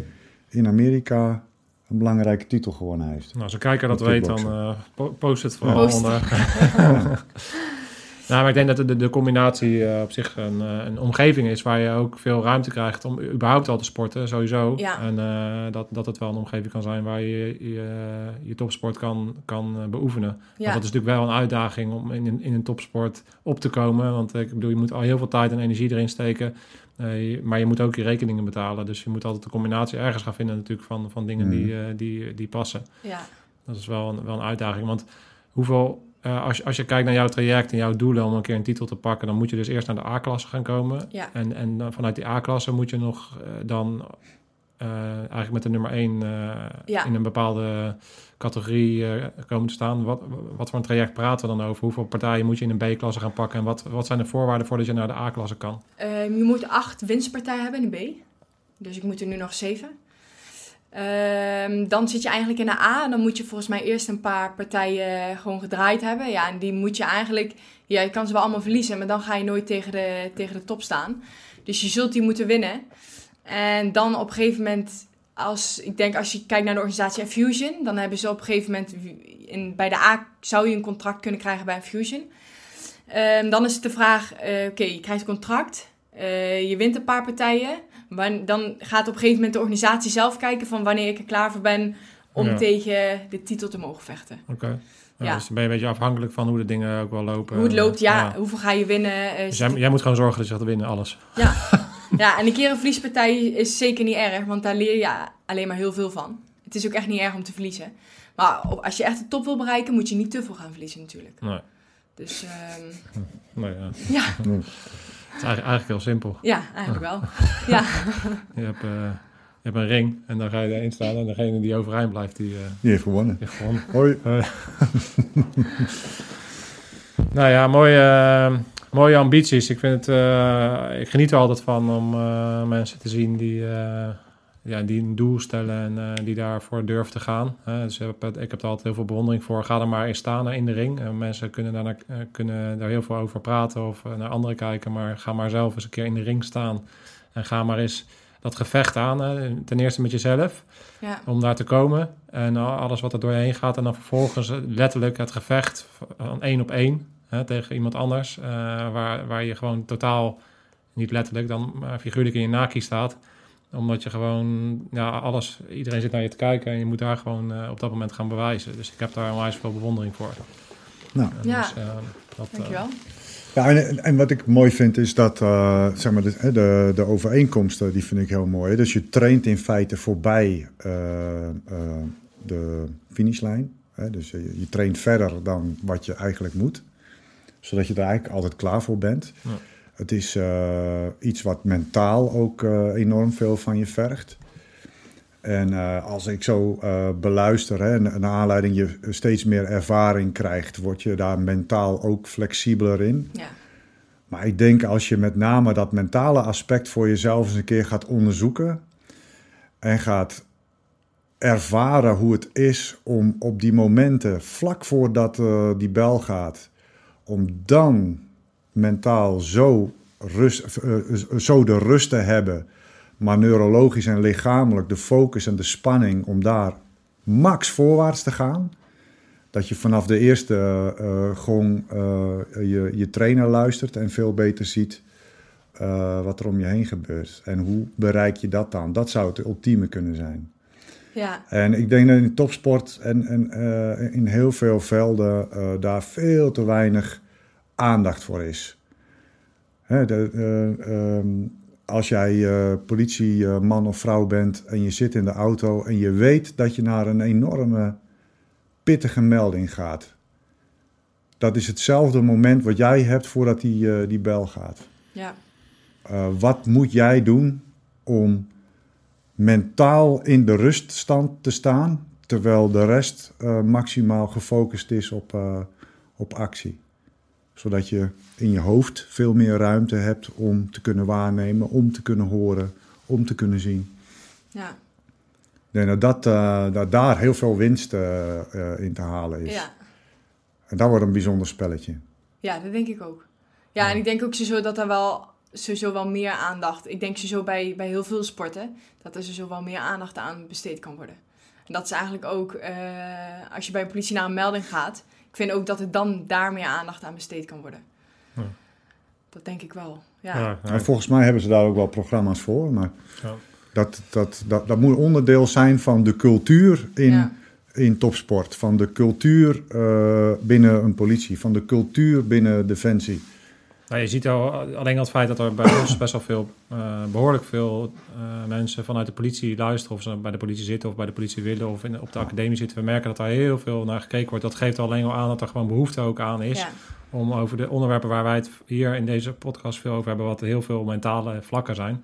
in Amerika een belangrijke titel gewonnen heeft. Nou, als een kijker dat weet, dan eh, po- post het vooral Post. onder. (laughs) (laughs) nou, maar ik denk dat de, de combinatie eh, op zich een, eh, een omgeving is waar je ook veel ruimte krijgt om überhaupt al te sporten, sowieso. Ja. En eh, dat, dat het wel een omgeving kan zijn waar je je, je topsport kan, kan beoefenen. Want Ja, dat is natuurlijk wel een uitdaging om in, een- in een topsport op te komen. Want ik bedoel, je moet al heel veel tijd en energie erin steken. Je- maar je moet ook je rekeningen betalen. Dus je moet altijd een combinatie ergens gaan vinden natuurlijk van, van dingen die, eh, die, die passen. ja, Dat is wel een, wel een uitdaging. Want hoeveel, eh, als, je, als je kijkt naar jouw traject en jouw doelen om een keer een titel te pakken, dan moet je dus eerst naar de A-klasse gaan komen. ja, En, en vanuit die A-klasse moet je nog eh, dan eh, eigenlijk met de nummer 1 Ja. in een bepaalde categorie komen te staan. Wat, wat voor een traject praten we dan over? Hoeveel partijen moet je in een B-klasse gaan pakken? En wat, wat zijn de voorwaarden voordat je naar de A-klasse kan? Je moet acht winstpartijen hebben in de B. Dus ik moet er nu nog zeven. Ehm, dan zit je eigenlijk in de A. En dan moet je volgens mij eerst een paar partijen gewoon gedraaid hebben. Ja, en die moet je eigenlijk... Ja, je kan ze wel allemaal verliezen, maar dan ga je nooit tegen de, tegen de top staan. Dus je zult die moeten winnen. En dan op een gegeven moment... Als, ik denk als je kijkt naar de organisatie Fusion, dan hebben ze op een gegeven moment in, bij de A zou je een contract kunnen krijgen bij Fusion. Ehm, dan is het de vraag, eh, oké, je krijgt een contract, eh, je wint een paar partijen. Dan gaat op een gegeven moment de organisatie zelf kijken van wanneer ik er klaar voor ben om Ja. tegen de titel te mogen vechten. Oké. Ja, Ja. Dus dan ben je een beetje afhankelijk van hoe de dingen ook wel lopen. Hoe het loopt, ja, Ja. hoeveel ga je winnen. eh, Dus jij, jij moet gewoon zorgen dat je gaat winnen, alles. ja. (laughs) ja, en een keer een verliespartij is zeker niet erg, want daar leer je alleen maar heel veel van. Het is ook echt niet erg om te verliezen. Maar als je echt de top wil bereiken, moet je niet te veel gaan verliezen natuurlijk. Nee. Dus ehm, (laughs) Nee, ja. ja, Het is eigenlijk, eigenlijk heel simpel. ja, eigenlijk wel. (laughs) Ja, Je hebt, eh, je hebt een ring en dan ga je erin staan. En degene die overeind blijft, die eh, Die heeft gewonnen. heeft gewonnen. Hoi. Nou ja, mooie, eh, mooie ambities. Ik, vind het, eh, ik geniet er altijd van om eh, mensen te zien die, eh, ja, die een doel stellen en eh, die daarvoor durven te gaan. Dus ik heb, ik heb er altijd heel veel bewondering voor. Ga er maar in staan eh, in de ring. Eh, mensen kunnen daar, eh, kunnen daar heel veel over praten of eh, naar anderen kijken. Maar ga maar zelf eens een keer in de ring staan. En ga maar eens dat gevecht aan. Ten eerste met jezelf ja, om daar te komen. En al- alles wat er doorheen gaat. En dan vervolgens eh, letterlijk het gevecht van één op één hè, tegen iemand anders. eh, waar, waar je gewoon totaal, niet letterlijk, dan maar figuurlijk in je naki staat. Omdat je gewoon, ja, alles, iedereen zit naar je te kijken. En je moet daar gewoon eh, op dat moment gaan bewijzen. Dus ik heb daar onwijs veel bewondering voor. Nou. En Ja. dus, eh, dat, eh, dankjewel. Ja, en, en wat ik mooi vind is dat eh, zeg maar, de, hè, de, de overeenkomsten, die vind ik heel mooi. Dus je traint in feite voorbij eh, eh, de finishlijn. Hè? Dus je, je traint verder dan wat je eigenlijk moet. Zodat je er eigenlijk altijd klaar voor bent. Ja. Het is eh, iets wat mentaal ook eh, enorm veel van je vergt. En eh, als ik zo beluister, hè, en naar aanleiding je steeds meer ervaring krijgt, word je daar mentaal ook flexibeler in. Ja, Maar ik denk als je met name dat mentale aspect voor jezelf eens een keer gaat onderzoeken en gaat ervaren hoe het is om op die momenten, vlak voordat die bel gaat, om dan mentaal zo, rust, eh, eh, zo de rust te hebben, maar neurologisch en lichamelijk de focus en de spanning om daar max voorwaarts te gaan. Dat je vanaf de eerste eh, gong je, je trainer luistert en veel beter ziet wat er om je heen gebeurt. En hoe bereik je dat dan? Dat zou het ultieme kunnen zijn. ja, En ik denk dat in topsport en, en in heel veel velden daar veel te weinig aandacht voor is. Hè, de, eh, ehm, als jij eh, politieman of vrouw bent en je zit in de auto en je weet dat je naar een enorme pittige melding gaat. Dat is hetzelfde moment wat jij hebt voordat die, eh, die bel gaat. Ja. Wat moet jij doen om mentaal in de ruststand te staan, terwijl de rest maximaal gefocust is op, op actie? Zodat je in je hoofd veel meer ruimte hebt om te kunnen waarnemen, om te kunnen horen, om te kunnen zien. Ja. Ik denk dat, dat, eh, dat daar heel veel winst eh, eh, in te halen is. Ja. En dat wordt een bijzonder spelletje. ja, dat denk ik ook. Ja, en ik denk ook sowieso dat er wel sowieso wel meer aandacht... Ik denk sowieso bij, bij heel veel sporten... dat er sowieso wel meer aandacht aan besteed kan worden. En dat is eigenlijk ook... als je bij de politie naar een melding gaat... Ik vind ook dat er dan daar meer aandacht aan besteed kan worden. Ja. Dat denk ik wel. Ja. Ja, En volgens mij hebben ze daar ook wel programma's voor. Maar Ja. dat, dat, dat, dat moet onderdeel zijn van de cultuur in, Ja. in topsport. Van de cultuur eh, binnen een politie. Van de cultuur binnen Defensie. Nou, je ziet al, alleen al het feit dat er bij ons best wel veel, eh, behoorlijk veel eh, mensen vanuit de politie luisteren, of ze bij de politie zitten of bij de politie willen of in, op de academie zitten. We merken dat daar heel veel naar gekeken wordt. Dat geeft al alleen al aan dat er gewoon behoefte ook aan is Ja. om over de onderwerpen waar wij het hier in deze podcast veel over hebben, wat heel veel mentale vlakken zijn,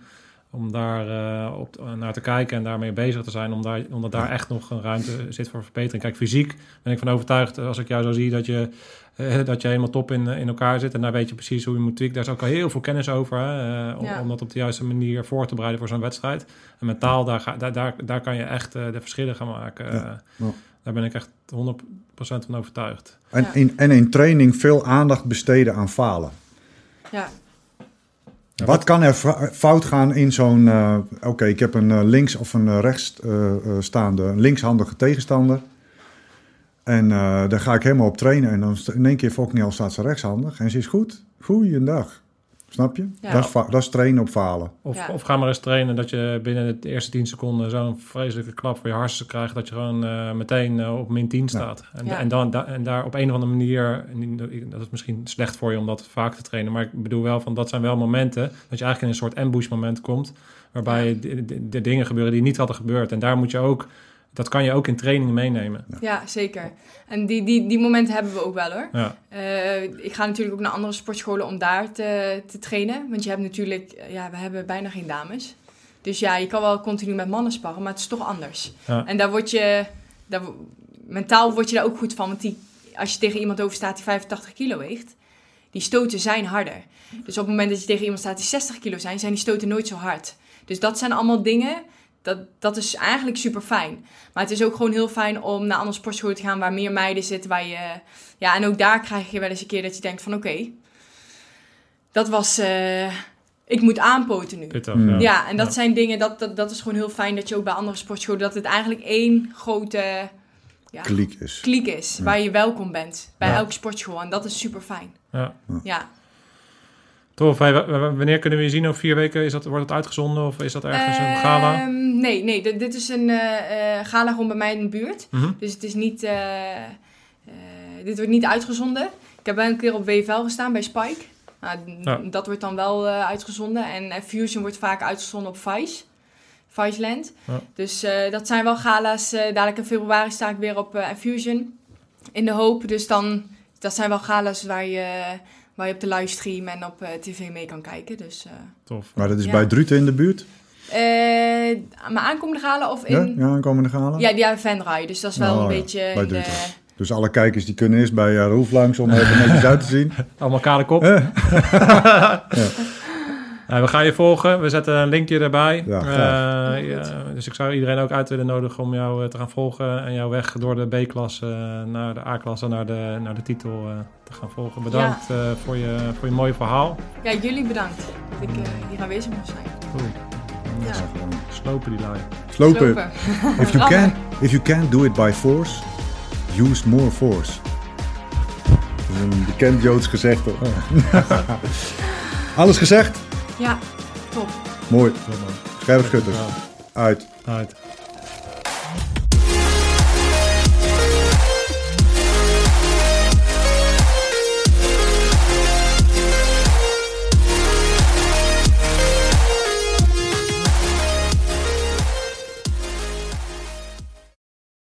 om daar eh, op, naar te kijken en daarmee bezig te zijn, om daar, omdat daar echt nog een ruimte zit voor verbetering. Kijk, fysiek ben ik van overtuigd, als ik jou zo zie, dat je, eh, dat je helemaal top in, in elkaar zit en daar weet je precies hoe je moet tweaken. Daar is ook al heel veel kennis over, hè, eh, om, Ja. om dat op de juiste manier voor te bereiden voor zo'n wedstrijd. En mentaal, daar, ga, daar, daar, daar kan je echt eh, de verschillen gaan maken. Ja. Eh, Ja. Daar ben ik echt 100% van overtuigd. En, Ja. in, en in training veel aandacht besteden aan falen. Ja. Wat kan er fout gaan in zo'n... eh, Oké, ik heb een eh, links of een eh, rechts eh, staande een linkshandige tegenstander. En daar ga ik helemaal op trainen. En dan in één keer Fokniel staat ze rechtshandig. En ze is goed. Goeiedag. Snap je? Ja. Dat, is dat is trainen op falen. Of, Ja. of ga maar eens trainen dat je binnen de eerste 10 seconden zo'n vreselijke klap voor je hartstikke krijgt. Dat je gewoon eh, meteen eh, op min 10 staat. En, Ja. en, dan, da- en daar op een of andere manier, dat is misschien slecht voor je om dat vaak te trainen. Maar ik bedoel wel van dat zijn wel momenten dat je eigenlijk in een soort ambush moment komt. Waarbij Ja. de, de, de dingen gebeuren die niet hadden gebeurd. En daar moet je ook, dat kan je ook in training meenemen. ja, zeker. En die, die, die momenten hebben we ook wel hoor. Ja, Eh, ik ga natuurlijk ook naar andere sportscholen om daar te, te trainen. Want je hebt natuurlijk, eh, ja, we hebben bijna geen dames. Dus ja, je kan wel continu met mannen sparren, maar het is toch anders. Ja. En daar word je, daar, mentaal word je daar ook goed van. Want die, als je tegen iemand over staat die 85 kilo weegt, die stoten zijn harder. Dus op het moment dat je tegen iemand staat die 60 kilo zijn, zijn die stoten nooit zo hard. Dus dat zijn allemaal dingen, dat, dat is eigenlijk super fijn. Maar het is ook gewoon heel fijn om naar andere sportscholen te gaan waar meer meiden zitten. Waar je, ja, en ook daar krijg je wel eens een keer dat je denkt van oké, dat was, eh, ik moet aanpoten nu. pittig. Ja. Ja, en dat Ja. zijn dingen, dat, dat, dat is gewoon heel fijn dat je ook bij andere sportscholen, dat het eigenlijk één grote ja, Kliek is. kliek is, Ja. waar je welkom bent bij Ja. elke sportschool. En dat is super fijn. Ja. Ja. Tof. Hey, wanneer kunnen we je zien? Over vier weken? Is dat, wordt het uitgezonden of is dat ergens een gala? Nee, nee, dit, dit is een eh, eh, gala gewoon bij mij in de buurt. Mhm. Dus het is niet, eh, eh, dit wordt niet uitgezonden. Ik heb wel een keer op WFL gestaan bij Spike. Nou, Ja. Dat wordt dan wel eh, uitgezonden. En Fusion wordt vaak uitgezonden op Vice. Viceland. Ja. Dus eh, dat zijn wel gala's. eh, dadelijk in februari sta ik weer op eh, Fusion. In de hoop. Dus dan, dat zijn wel gala's waar je, waar je op de livestream en op eh, tv mee kan kijken. Dus, eh Tof. Maar dat is Ja. bij Druten in de buurt. Eh, mijn aankomende gala of Ja, in... ja aankomende galen. Ja, die Venray. Dus dat is wel Oh, een ja. beetje... Bij in. Dus alle kijkers die kunnen eerst bij uh, Roef langs om even netjes uit te zien. (laughs) Allemaal kale kop. Eh, (laughs) Nou, we gaan je volgen. We zetten een linkje erbij. Ja, Eh, ja, dus ik zou iedereen ook uit willen nodigen om jou eh, te gaan volgen. En jouw weg door de B-klasse eh, naar de A-klasse, naar de, naar de titel eh, te gaan volgen. Bedankt eh, voor, je, voor je mooie verhaal. Ja, jullie bedankt dat ik eh, hier aanwezig moest zijn. Ja. slopen die lui. slopen. Slopen. If you, (laughs) can, if you can't do it by force, use more force. Dat is een bekend Joods gezegde. (laughs) Alles gezegd? Ja, top. Mooi. Scherpschutters. Uit. uit.